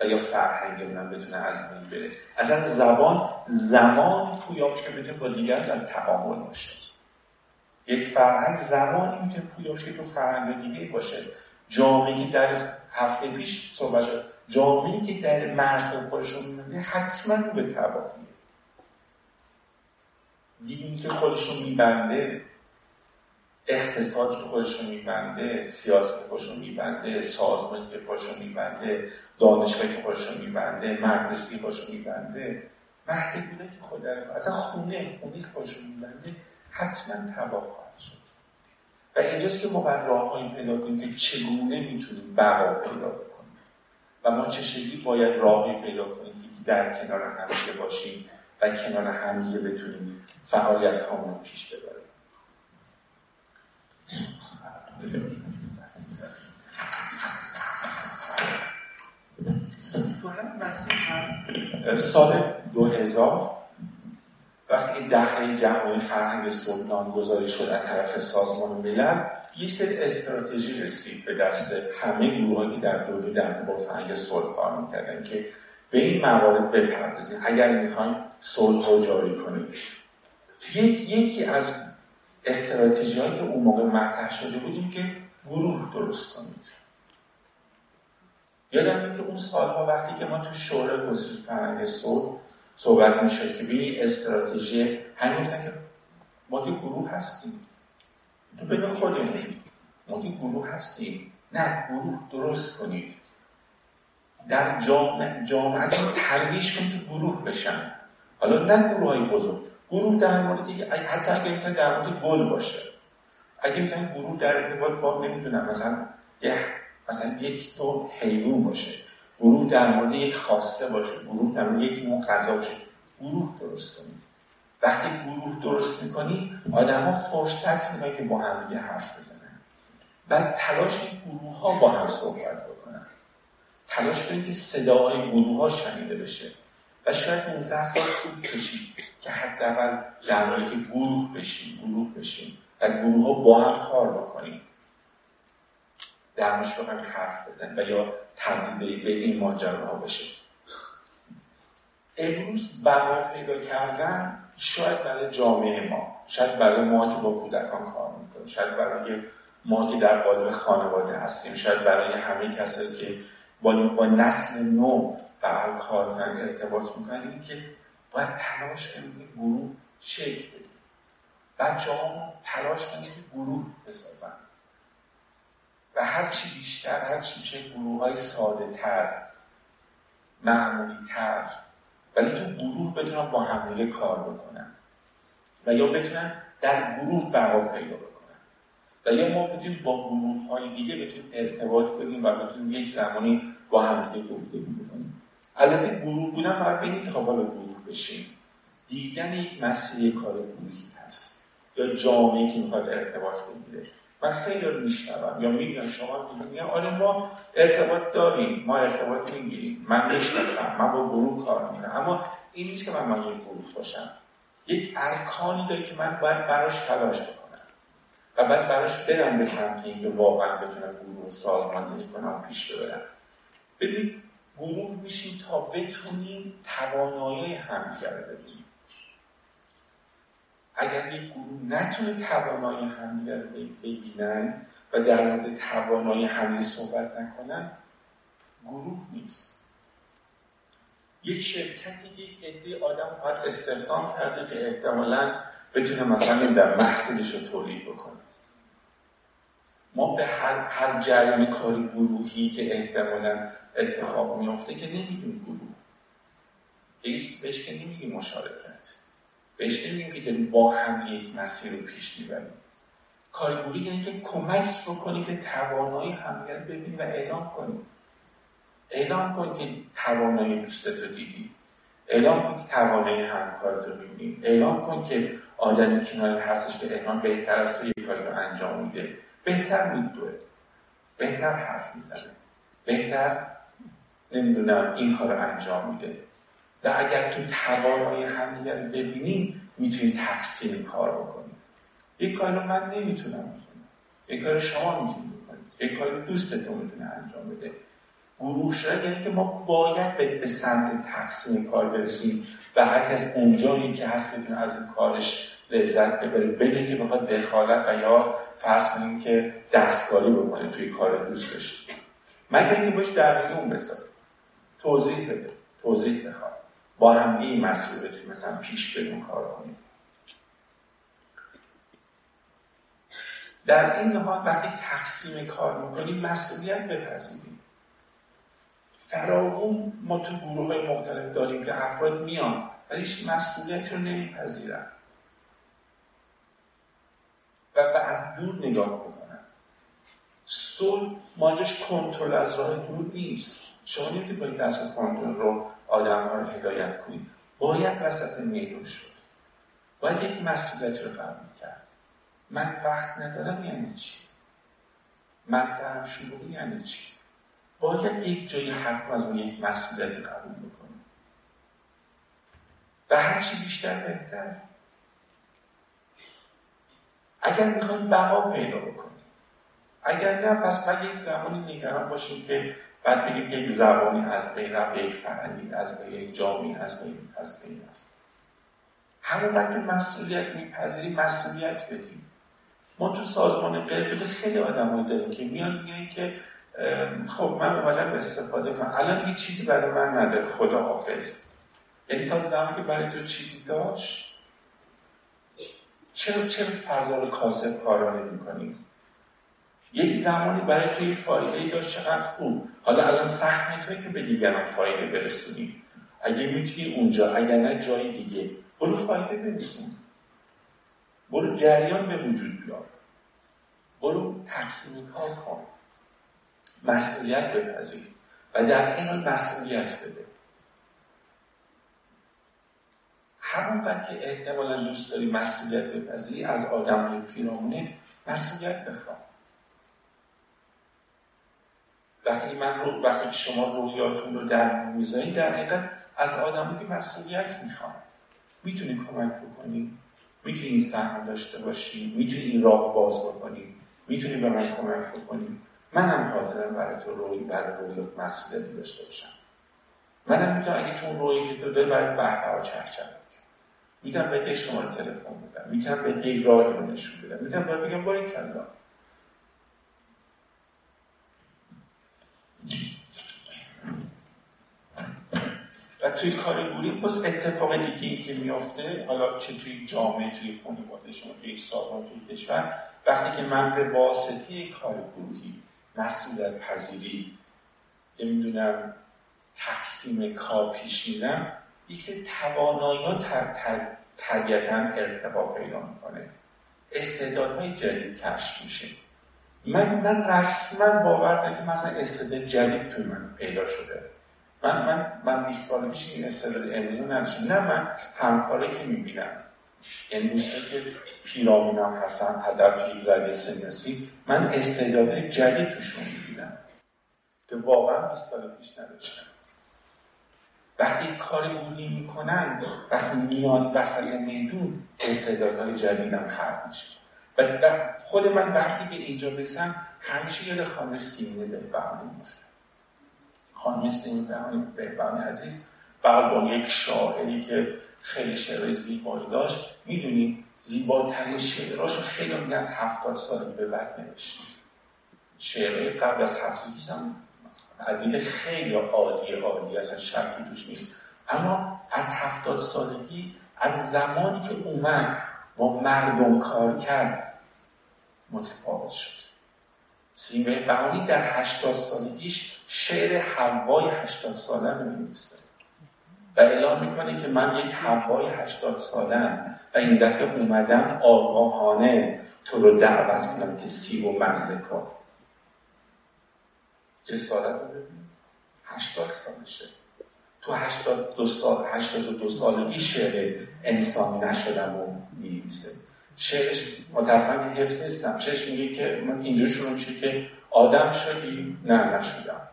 و یا فرهنگ من بتونه از بین بره. اصلا زبان زمان پویاش که بتونه با دیگر در تعامل باشه. یک فرهنگ زمانی می‌تونه پویاش که تو فرهنگ دیگه باشه. جامعه که در هفته پیش صحبت شد جامعه که در مرز خودشون میمونه حتما به تباهیه دینی که خودشون میبنده اقتصادی که خودشون میبنده سیاست که خودشون میبنده سازمانی که خودشون میبنده دانشگاهی که خودشون میبنده مدرسی که خودشون میبنده مهدگونه که خود اصلا خونه خونه که خودشون میبنده حتما تباه خواهد شد. و اینجاست که ما بر راههایی پیدا کنیم که چگونه می‌تونیم بقا پیدا بکنیم. و ما چه باید راهی پیدا کنیم که در کنار همدیگه باشیم و کنار همدیگه بتونیم فعالیت رو پیش ببریم. سال 2000 وقتی دهه جهانی فرهنگ صلح گذاری شد از طرف سازمان ملل یک سری استراتژی رسید به دست همه گروهایی که در دوره در با فرهنگ صلح کار می‌کردن که به این موارد بپردازیم. اگر می‌خوایم صلح رو جاری کنیم. یکی از استراتژی که اون موقع مطرح شده بود که گروه درست کنید. یادم که اون سالها وقتی که ما تو شورای گسترش فرهنگ صحبت می‌شد که ببینید استراتژی همین که ما که گروه هستیم. تو بین خودمون. ما که گروه هستیم. نه گروه درست کنید. در جامعه جامعه رو ترویج کنید که گروه بشن. حالا نه گروه های بزرگ. گروه در موردی که حتی اگه می‌تونه در مورد گل باشه. اگه می‌تونه گروه در ارتباط با نمی‌دونم مثلا یه مثلا یک نوع حیوان باشه. گروه در مورد یک خواسته باشه. گروه در مورد یک نوع باشه. گروه درست کنید وقتی گروه درست می‌کنی ها فرصت میدن که با هم حرف بزنن. و تلاش گروه ها با هم صحبت بکنن. تلاش کنید که صداهای گروه ها شنیده بشه. و شاید 19 سال طول کشید که حداقل در مورد که گروه بشیم گروه بشیم و گروه ها با هم کار بکنیم. در حرف بزن و یا تبدیل به این ماجراها بشه. امروز بقا پیدا کردن شاید برای جامعه ما شاید برای ما که با کودکان کار می‌کنیم شاید برای ما که در قالب خانواده هستیم شاید برای همه کسایی که با نسل نو به کار ارتباط می‌کنن این که باید تلاش کنیم که گروه شکل بدیم. بچه ها تلاش کنیم که گروه بسازن. و هرچی بیشتر هرچی میشه گروه های ساده تر معمولی تر ولی تو گروه بتونن با همدیگه کار بکنن. و یا بتونن در گروه بقا پیدا بکنن. و یا ما بتونیم با گروه های دیگه بتونیم ارتباط بگیم و بتونیم یک زمانی با همدیگه گفتگو بکنیم. البته گروه بودن فقط بینید خب حالا گروه بشیم دیدن یک مسیر کار گروهی هست. یا جامعه که می‌خواد ارتباط بگیره. من خیلی رو میشنوم. یا می‌بینم شما میگن آره ما ارتباط داریم. ما ارتباط می‌گیریم. من می‌شناسم من با گروه کار می‌کنم. اما این نیست که من یک گروه باشم. یک ارکانی داره که من باید براش تلاش بکنم. و بعد براش برم به سمت اینکه واقعا بتونم گروه سازماندهی کنم پیش ببرم. ببینید گروه میشیم تا بتونیم توانایی همدیگه رو ببینیم اگر یک گروه نتونه توانایی همدیگه رو ببینن و در مورد توانایی همدیگه صحبت نکنن گروه نیست. یک شرکتی که عده آدم فقط استخدام کرده که احتمالا بتونه مثلا در محصولش رو تولید بکنه. ما به هر, هر جریان کاری گروهی که احتمالا اتفاق میفته که نمیگیم گروه بهش که نمیگیم مشارکت. بهش نمیگیم که داریم با هم یک مسیر رو پیش می‌بریم کار گروهی یعنی که کمک بکنیم که توانایی همگر ببینیم و اعلام کنیم اعلام کن که توانایی دوستت رو دیدی. اعلام کن که توانایی همکارت رو ببینیم اعلام کن که آدمی کنار هستش که احتمال بهتر از تو یک کاری رو انجام میده. بهتر میدوه بهتر حرف می‌زنه. بهتر نمی‌دونم این کار انجام میده. و اگر تو توانایی همدیگر رو ببینی می‌تونی تقسیم کار بکنی. یک کار رو من نمی‌تونم بکنم. یک کار شما می‌تونی بکنی. یک کار دوستتون می‌تونه انجام بده. گروه شدن یعنی که ما باید به سمت تقسیم کار برسیم و هر کس اونجایی که هست می‌تونه از اون کارش لذت ببره. بدون که بخواد دخالت و یا فرض کنیم که دستکاری بکنه توی کار دوستش. مگر اینکه باش در اون بذاره توضیح بده. توضیح بخواد با هم این مسئولیت مثلا پیش بریم کار کنیم. در این حال وقتی تقسیم کار می‌کنیم مسئولیت بپذیریم فراوون ما تو گروه مختلف داریم که افراد میان ولی مسئولیت رو نمیپذیرن. و از دور نگاه می‌کنن صلح ماجش کنترل از راه دور نیست. شما نمی‌تونید با این دست کنترل رو آدم ها رو هدایت کنید. باید وسط میدون شد. باید یک مسئولیت رو قبول کرد. من وقت ندارم یعنی چی؟ من سرم شروعی یعنی چی؟ باید یک جایی حرف از اون یک مسئولیت قبول بکنیم و هرچی بیشتر بهتر. اگر می‌خوایم بقا پیدا بکنیم اگر نه پس باید یک زمانی نگران باشیم که بعد بگیم یک زبانی از بین رفت یک فرهنگی از بین یک جامعه از بین از بین رفت. همون که مسئولیت میپذیریم مسئولیت بدیم. ما تو سازمان غیر خیلی آدمایی داریم که میان میگن که خب من اومدم استفاده کنم. الان یه چیزی برای من نداره. خدا حافظ یعنی تا زمانی که برای تو چیزی داشت چرا چرا فضا رو کاسب کارانه می‌کنیم یک زمانی برای توی فایده ای داشت چقدر خوب. حالا الان سهم توی که به دیگران فایده برسونی. اگه می‌تونی اونجا اگر نه جای دیگه. برو فایده برسون برو جریان به وجود بیار. برو تقسیم کار کن. مسئولیت بپذیر و در این حال مسئولیت بده. همون که احتمالا دوست داری مسئولیت بپذیری از آدم های پیرامونت مسئولیت بخواه. وقتی من رو وقتی شما رویاتون رو در می‌ذارید در حقیقت از آدمی که مسئولیت می‌خوام می‌تونی کمک بکنی می‌تونی این سهم داشته باشی می‌تونی این راه باز بکنی می‌تونی به من کمک بکنی منم حاضرم برای تو روی برای رویات مسئولیتی داشته باشم. منم می‌تونم اگه تو روی که تو داری برای بهبه چرچر بکنم می‌تونم به شما تلفن بدم. می‌تونم به یک راهی رو نشون بدم. می‌تونم باید بگم باری کلا. و توی کار گروهی باز اتفاق دیگه ای که میافته حالا چه توی جامعه توی خانواده شما توی سازمان توی کشور وقتی که من به واسطه کار گروهی مسئولیت پذیری نمی‌دونم تقسیم کار پیش میرم یک سری توانایی ها طبیعتا ارتباط پیدا می‌کنه. استعدادهای جدید کشف میشه. من من رسما باور دارم که مثلا استعداد جدید توی من پیدا شده. من من من 20 سال پیش این استعداد امروز نداشتم. نه من همکاری که می‌بینم. یعنی دوستان که پیرامونم هستن هدف رده سنسی من استعدادهای جدید توشون می‌بینم. که واقعا 20 سال پیش نداشتم. وقتی کاری بودی می‌کنن وقتی میاد وسط میدون استعدادهای جدیدم خرد میشه. و خود من وقتی به اینجا برسم همیشه یاد خانم سیمینه بهبهانی میفتم خانم سیمینه بهبهانی عزیز. با یک شاعری که خیلی شعر زیبایی داشت. می‌دونی زیباترین شعراش خیلی میگه از هفتاد سال به بعد نوشت. شعرهای قبل از هفتاد هم عدیل خیلی عالی عالی اصلا شکی توش نیست. اما از هفتاد سالگی از زمانی که اومد با مردم کار کرد متفاوت شد. سیمه بهانی در هشتاد سالگیش شعر حوای هشتاد ساله رو و اعلام می‌کنه که من یک حوای هشتاد سالم و این دفعه اومدم آگاهانه تو رو دعوت کنم که سیب و مزده کن. جسارت رو ببین. هشتاد سالشه. تو 82 سال 82 سالگی شعر انسانی نشدم و می‌نویسه. شعرش متاسفانه حفظ نیستم. شعرش میگه که من اینجوری شروع میشه که آدم شدی نه نشدم.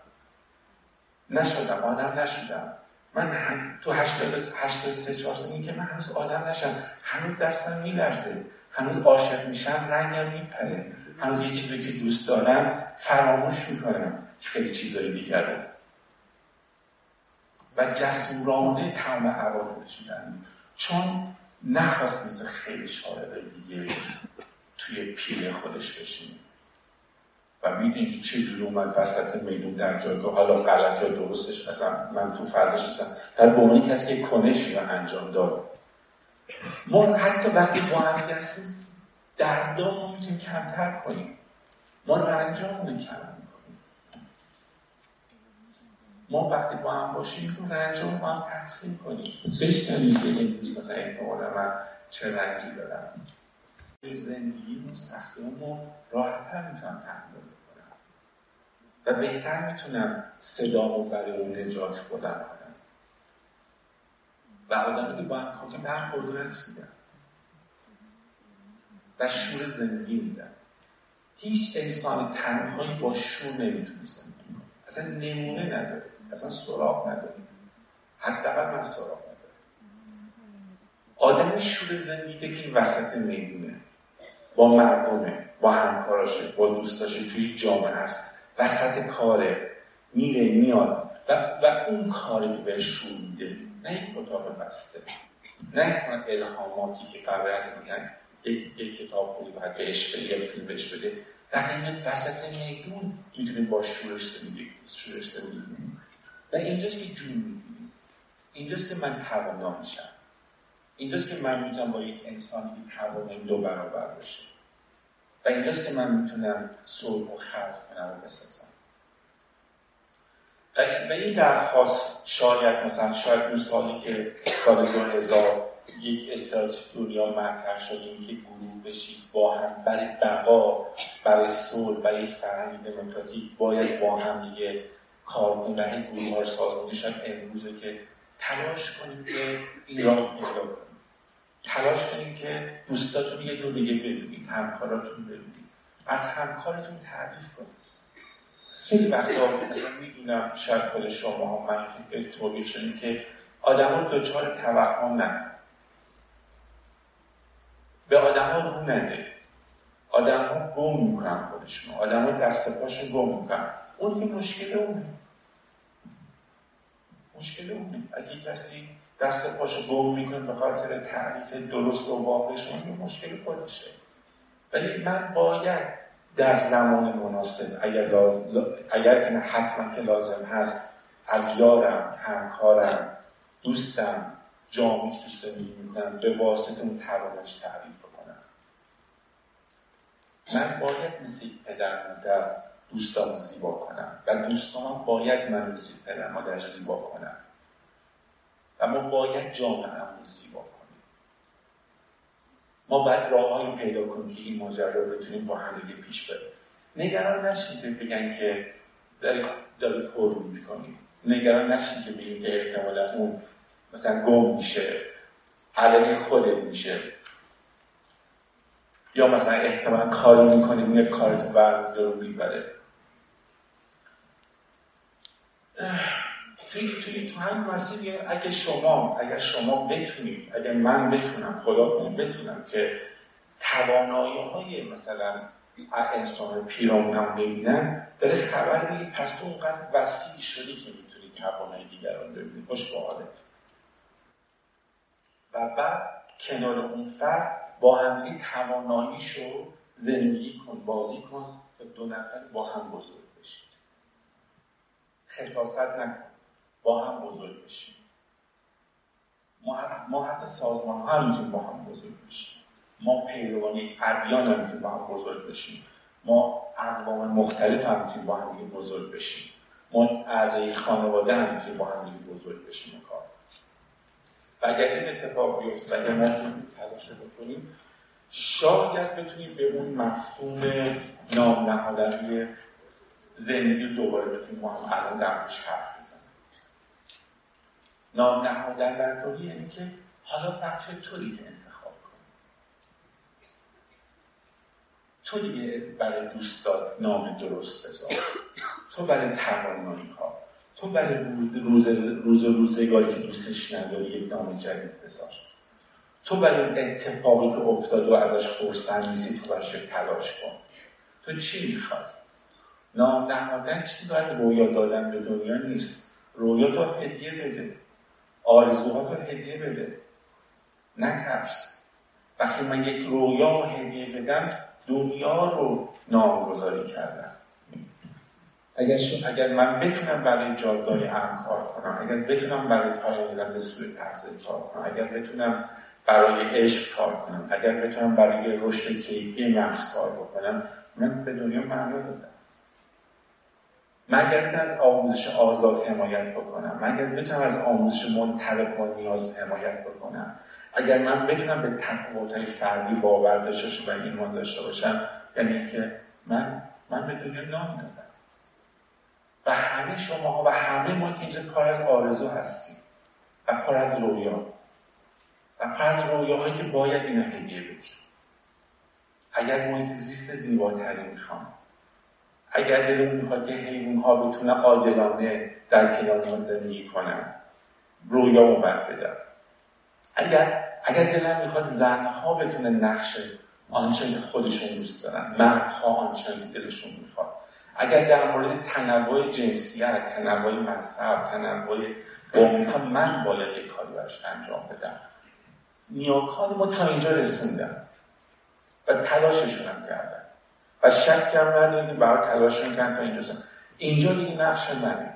نشدم آدم نشدم. من هم تو 83 4 سالگی که من هنوز آدم نشم هنوز دستم میلرزه. هنوز عاشق میشم رنگم میپره. هنوز یه چیزی که دوست دارم فراموش می‌کنم. خیلی چیزای دیگر رو و جسورانه تمام عواطف شدن چون نخواست مثل خیلی شاعر دیگه توی پیل خودش بشینه. و می‌دونی چه جور اومد وسط میدون در جایگاه. حالا غلط یا درستش اصلا من تو فضاش نیستم. در به کسی که کنشی رو انجام داد. ما حتی وقتی با هم هستیم دردامون می‌تونیم کمتر کنیم. ما رنجامون کم. ما وقتی با هم باشیم تو رنجام با هم تقسیم کنیم. بشنویم که امروز مثلا احتمالا من چه رنجی دارم زندگی و سختیمون راحتتر می‌تونم تحمل کنم. و بهتر می‌تونم صدامو برای اون نجات بلند کنم. و آدمی که با هم که من قدرت میدن. و شور زندگی میدن. هیچ انسان تنهایی با شور نمی‌تونه زندگی کنه. اصلا نمونه نداره. اصلا سراغ نداره حداقل من سراغ نداره آدم شور زندگی که وسط می‌دونه. با مردمه با همکاراشه با دوستاشه توی جامعه هست. وسط کاره میره میاد. و, و اون کاری که بهش شور میده نه یک اتاق بسته. نه الهاماتی که قبل از مثلا یک کتاب خوبی باید بهش بده یک فیلم بهش بده. وقتی میاد وسط میدون می‌تونه با شورش زندگی شورش زندگی و اینجاست که جون می‌گیریم اینجاست که من توانا میشم. اینجاست که من می‌تونم با یک انسان که توانیم دو برابر بشه و اینجاست که من می‌تونم صلح و خلق کنم و بسازم. و این درخواست شاید مثلا شاید اون سالی که سال 2000 یک استراتژی دنیا مطرح شده که گروه بشید با هم برای بقا برای صلح برای یک فرهنگ دموکراتیک باید با هم دیگه کار کنیم برای گروه ها سازمانی شاید امروزه که تلاش کنیم که این را پیدا کنیم. تلاش کنیم که دوستاتون یه دو دیگه ببینید همکاراتون ببینید. از همکارتون تعریف کنید. خیلی وقتا مثلا می‌دونم شاید خود شما هم من توضیح شدیم که آدم ها دچار توهم نکنید به ها رو نده. ها گم می‌کنن خودشون ها دست پاشون گم می‌کنن. اون که مشکل اونه. مشکل اونه. اگه کسی دست پاشو گم می‌کنه به خاطر تعریف درست و واقعش اون مشکل خودشه. ولی من باید در زمان مناسب اگر, لازم، اگر که حتما که لازم هست از یارم همکارم دوستم جامعی که زندگی می‌کنم به واسطه اون توانش تعریف کنم من باید مثل پدر مادر دوستان زیبا کنم و دوستان باید من مثل پدر مادر زیبا کنم. و ما باید جامعه رو زیبا کنیم. ما باید راه پیدا کنیم که این ماجرا رو بتونیم با همدیگه پیش بریم. نگران نشید بگن که داری داری پر کنیم نگران نشید که بگیم که احتمالا اون مثلا گم میشه علیه خودت میشه. یا مثلا احتمال کاری میگه کارتو برمیداره رو می‌بره. توی, توی تو همین مسیر اگه شما اگر شما بتونید اگر من بتونم خدا کنم بتونم که توانایی های مثلا انسان پیرامونم ببینم داره خبر میگه پس تو اونقدر وسیع شدی که می‌تونی توانایی دیگران ببینی. خوش با حالت. و بعد کنار اون فرد با همدیگه تواناییشو زندگی کن بازی کن تا دو نفر با هم بزرگ. خصاصت نکن. با هم بزرگ بشید ما, حتی سازمان ها می‌تونیم با هم بزرگ بشیم. ما پیروانی ادیان هم با هم بزرگ بشیم. ما اقوام مختلف هم با هم بزرگ بشیم. ما اعضای خانواده هم با هم بزرگ بشیم کار. و اگر این اتفاق بیفته و اگر ما تلاش بکنیم شاید بتونیم به اون مفهوم نام نهادنی زندگی دوباره بتونیم ما هم الان در حرف بزنیم. نام نهادن بر دنیا یعنی که حالا بچه تو دیگه انتخاب کن. تو دیگه برای دوستات نام درست بذار. تو برای توانایی ها. تو برای روز, روز, روز روزگاری که دوستش نداری یک نام جدید بذار. تو برای اتفاقی که افتاد و ازش خورسن نیستی تو برش تلاش کن. تو چی می‌خوای؟ نام نهادن چیزی از رویا دادن به دنیا نیست. رویا تو هدیه بده. آرزوها تو هدیه بده. نترس. وقتی من یک رویا و هدیه بدم دنیا رو نامگذاری کردم. اگر, اگر من بتونم برای جادگاه امن کار کنم اگر بتونم برای پایان به سوی تغذیه کار کنم اگر بتونم برای عشق کار کنم اگر بتونم برای رشد کیفی مغز کار بکنم من به دنیا معنا دادم اگر بتونم از آموزش آزاد حمایت بکنم من اگر بتونم از آموزش منطلق و نیاز حمایت بکنم؟ اگر من بتونم به تفاوت‌های فردی باور داشته و ایمان داشته باشم یعنی که من من به دنیا نام دادم. و همه شما و همه ما که اینجا پر از آرزو هستیم و پر از رویا. و پر از رویاهایی که باید اینو هدیه بدیم. اگر محیط زیست زیباتری می‌خوام اگر دلمون می‌خواد که حیوان ها بتونه عادلانه در کنار ما زندگی کنن رویا رو بدم اگر اگر دلم می‌خواد زنها بتونه نقش آنچه که خودشون دوست دارن مردها آنچه که دلشون می‌خواد. اگر در مورد تنوع جنسیت تنوع مذهب تنوع قومی ها من باید یک کاری براش انجام بدم. نیاکان ما تا اینجا رسوندن و تلاششون هم کردن و شک هم نداریم که برای تلاششون کردن تا اینجا رسوندن اینجا دیگه نقش منه.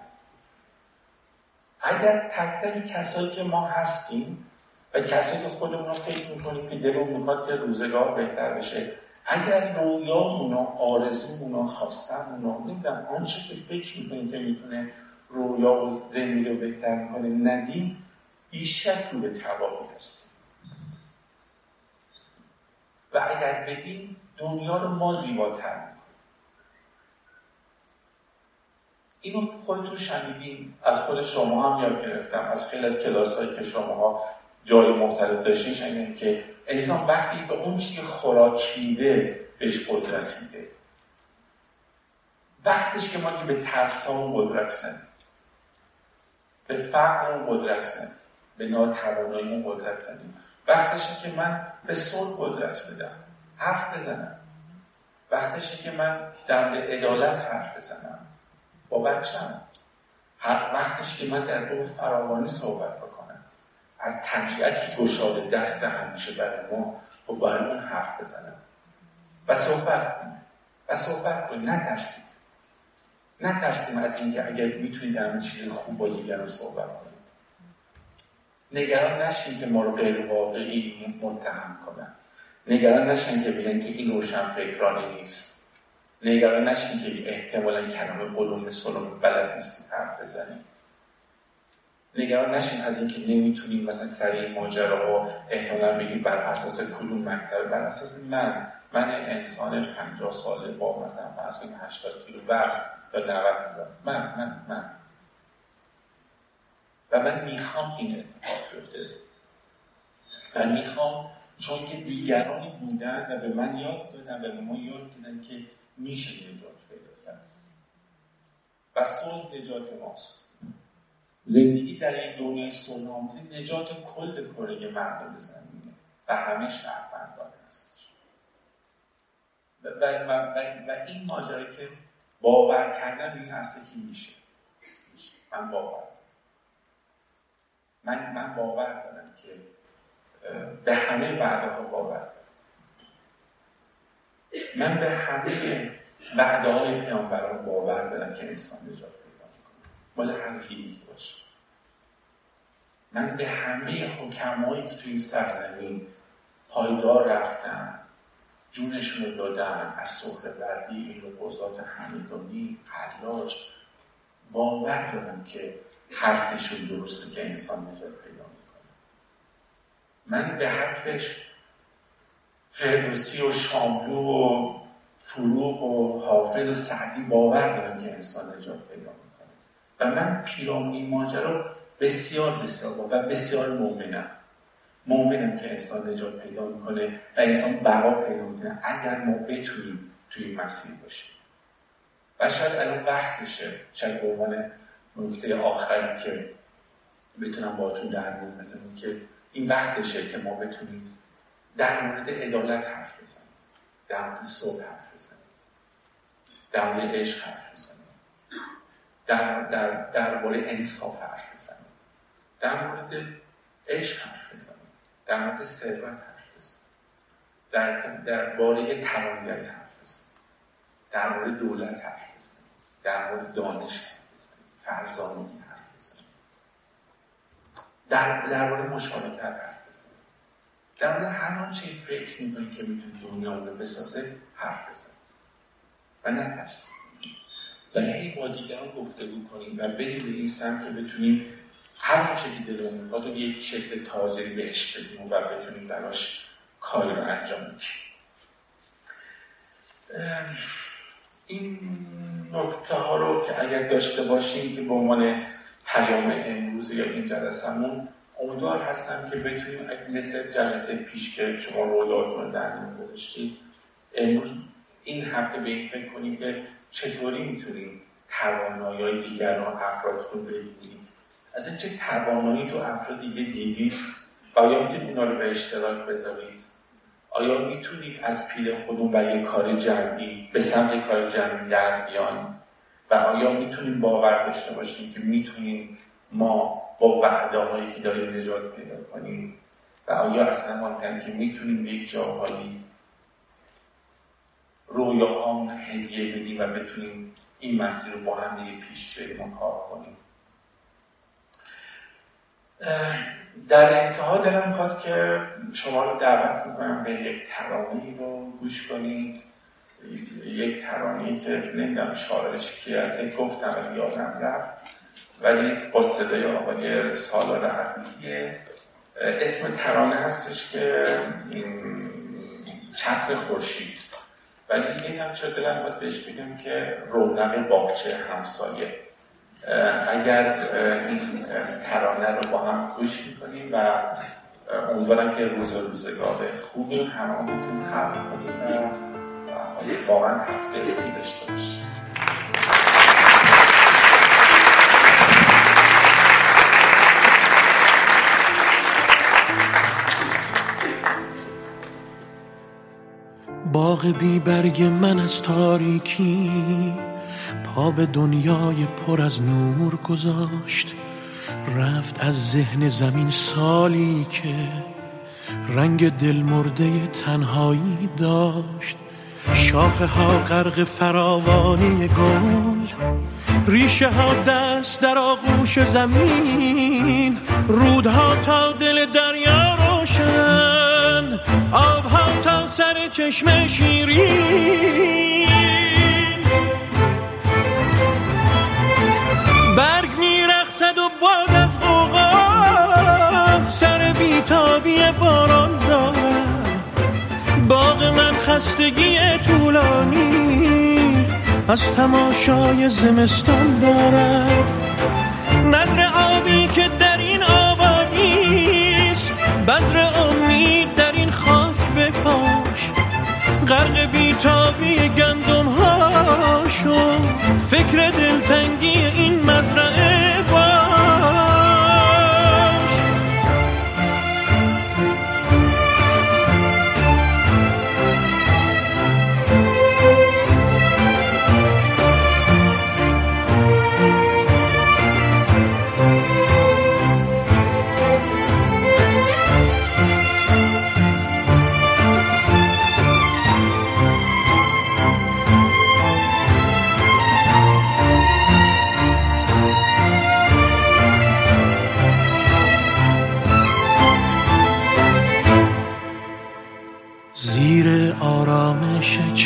اگر تک تک کسایی که ما هستیم و کسایی که خودمون رو فکر می‌کنیم که دلمون می‌خواد که روزگار بهتر بشه اگر رویامون و آرزومون و و نمی‌دونم آنچه که فکر می‌کنیم که می‌تونه رویا و زندگی رو بهتر می‌کنه ندیم بیشک رو به تباهی هستیم. و اگر بدیم دنیا رو ما زیباتر اینو خودتون شنیدین. از خود شما هم یاد گرفتم. از خیلی از کلاس هایی که شما جای مختلف داشتین شنیدین که انسان وقتی به اون چیزی خوراک میده بهش قدرت میده. وقتش که ما به ترس اون قدرت ندیم. به فقر اون قدرت ندیم. به ناتوانایی اون قدرت ندیم. وقتشه که من به صلح قدرت بدم. حرف بزنم. وقتشه که من در عدالت حرف بزنم. با بچم وقتش که من در دو فراوانی صحبت بکنم. از طبیعت که گشاده دست همیشه برای ما و برای اون حرف بزنم. و صحبت کنیم و صحبت کنیم نترسید. نترسیم از اینکه اگر می‌تونید در چیز خوب با دیگران صحبت کنید. نگران نشین که ما رو غیر واقعی متهم کنن. نگران نشین که بگن که این روشن فکرانی نیست. نگران نشین که احتمالا کلمه قلوم سلوم بلد نیستید حرف بزنید نگران نشین از اینکه نمی‌تونیم مثلا سریع ماجرا و احتمالا بگیم بر اساس کدوم مکتب بر اساس من. من انسان 50 ساله با مثلا فرض کنیم 80 کیلو وزن یا 90 کیلو. من من من. و من می‌خوام که این اتفاق بیفته. من می‌خوام چون که دیگرانی بودن و به من یاد دادن و به ما یاد دادن که میشه نجات پیدا کرد. و صلح نجات ماست. زندگی در این دنیای سلامتی نجات کل کره مردم زمینه و همه شهروندان هستش. و, و, و, و, این ماجرا که باور کردن این هسته که. میشه. من باور من, من باور دارم که به همه وعده ها باور. من به همه وعده های پیامبران باور دارم که انسان نجات مال هر که باشه. من به همه حکمایی که توی این سرزمین پایدار رفتن جونشون رو دادن از سهر بردی این قضات همیدانی حلاج باور دارم که حرفشون درسته که انسان نجات پیدا می‌کنه من به حرفش فردوسی و شاملو و فروغ و حافظ و سعدی باور دارم که انسان نجات پیدا و من پیرامون این ماجرا بسیار بسیار و بسیار مؤمنم. مؤمنم که انسان نجات پیدا می‌کنه و انسان بقا پیدا می‌کنه اگر ما بتونیم توی این مسیر باشیم. و شاید الان وقتشه شاید به عنوان نکته آخری که بتونم باتون در میون مثل که این وقتشه که ما بتونیم در مورد عدالت حرف بزنیم در مورد صبح حرف بزنیم در مورد عشق حرف بزنیم در در درباره انصاف حرف بزنیم در مورد عشق حرف بزنیم در مورد ثروت حرف بزنیم در درباره ترانگری حرف بزنیم در مورد دولت حرف بزنیم در مورد دانش حرف بزنیم فرزانگی در درباره مشارکت حرف بزنیم. در مورد هر آنچه فکر می‌کنید که می‌تونید دنیا رو بسازه حرف بزنیم و نترسید و هی با دیگران گفتگو کنیم و بریم به این سمت که بتونیم هر آنچه که دلمون می‌خواد و یک شکل تازه بهش بدیم و بتونیم براش کاری رو انجام بدیم. این نکته ها رو که اگر داشته باشیم که به عنوان پیام امروز یا این جلسمون امیدوار هستم که بتونیم مثل جلسه پیش که شما رو در گذاشتید امروز این هفته به این فکر کنیم که چطوری می‌تونیم توانایی دیگران افرادتون ببینید. از چه توانایی تو افراد دیگه دیدید و آیا می‌تونید اونا رو به اشتراک بذارید؟ آیا می‌تونید از پیل خودمون برای کار جمعی به سمت کار جمعی در بیان و آیا می‌تونیم باور داشته باشیم که می‌تونیم ما با وعده هایی که داریم نجات پیدا کنیم؟ و آیا اصلا ما که می‌تونیم به یک جاهایی رویاهامون هدیه بدیم و بتونیم این مسیر رو با هم دیگه پیش بریم و کار کنیم؟ در انتها دلم می‌خواد که شما رو دعوت می‌کنم به یک ترانه رو گوش کنید. یک ترانه که نمی‌دونم شاعرش کی از گفتم یادم رفت. ولی با صدای آقای سالار عربیه اسم ترانه هستش که چتر خورشید. ولی نمی‌دونم چرا دلم باید بهش بگم که رونق باغچه همسایه. اگر این ترانه رو با هم گوش می‌کنیم و امیدوارم که روز روزگار خوبی می‌تونیم خلق کنیم. واقعا هفته باغ بی برگ من از تاریکی پا به دنیای پر از نور گذاشت. رفت از ذهن زمین سالی که رنگ دلمرده تنهایی داشت. شاخه ها غرق فراوانی گل ریشه ها دست در آغوش زمین رودها تا دل دریا روشن آبها تا سر چشم شیرین. برگ میرخصد و باد از قوقا سر بیتابی باران دارد باغ من خستگی طولانی از تماشای زمستان دارد. نظر آبی که در این آبادیست بذر امید در این خاک بپاش. غرق بیتابی گندم هاشو فکر دلتنگی این مزرعه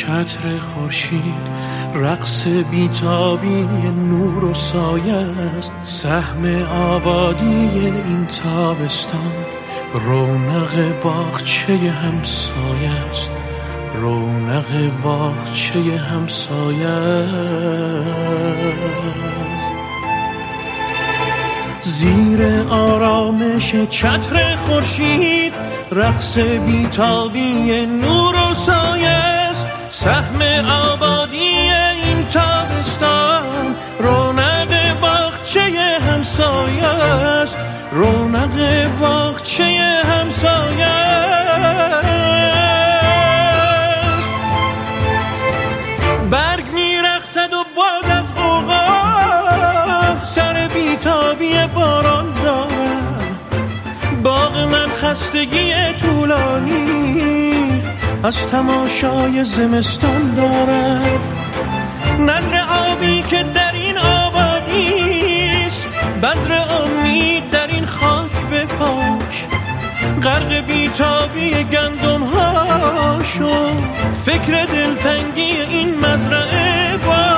چتر خورشید رقص بیتابی نور و سایه است. سهم آبادی این تابستان رونق باغچه همسایه است. رونق باغچه همسایه است. زیر آرامش چتر خورشید رقص بیتابی نور و سایه سهم آبادی این تابستان رونق باغچه همسایه است. رونق باغچه همسایه برگ میرخصد و باد از اوغا سر بیتابی باران دارد. باغ من خستگی طولانی از تماشای زمستان دارد نظر آبی که در این آبادیست بذر امید در این خاک بپاش غرق بیتابی گندم هاشو فکر دلتنگی این مزرعه باش.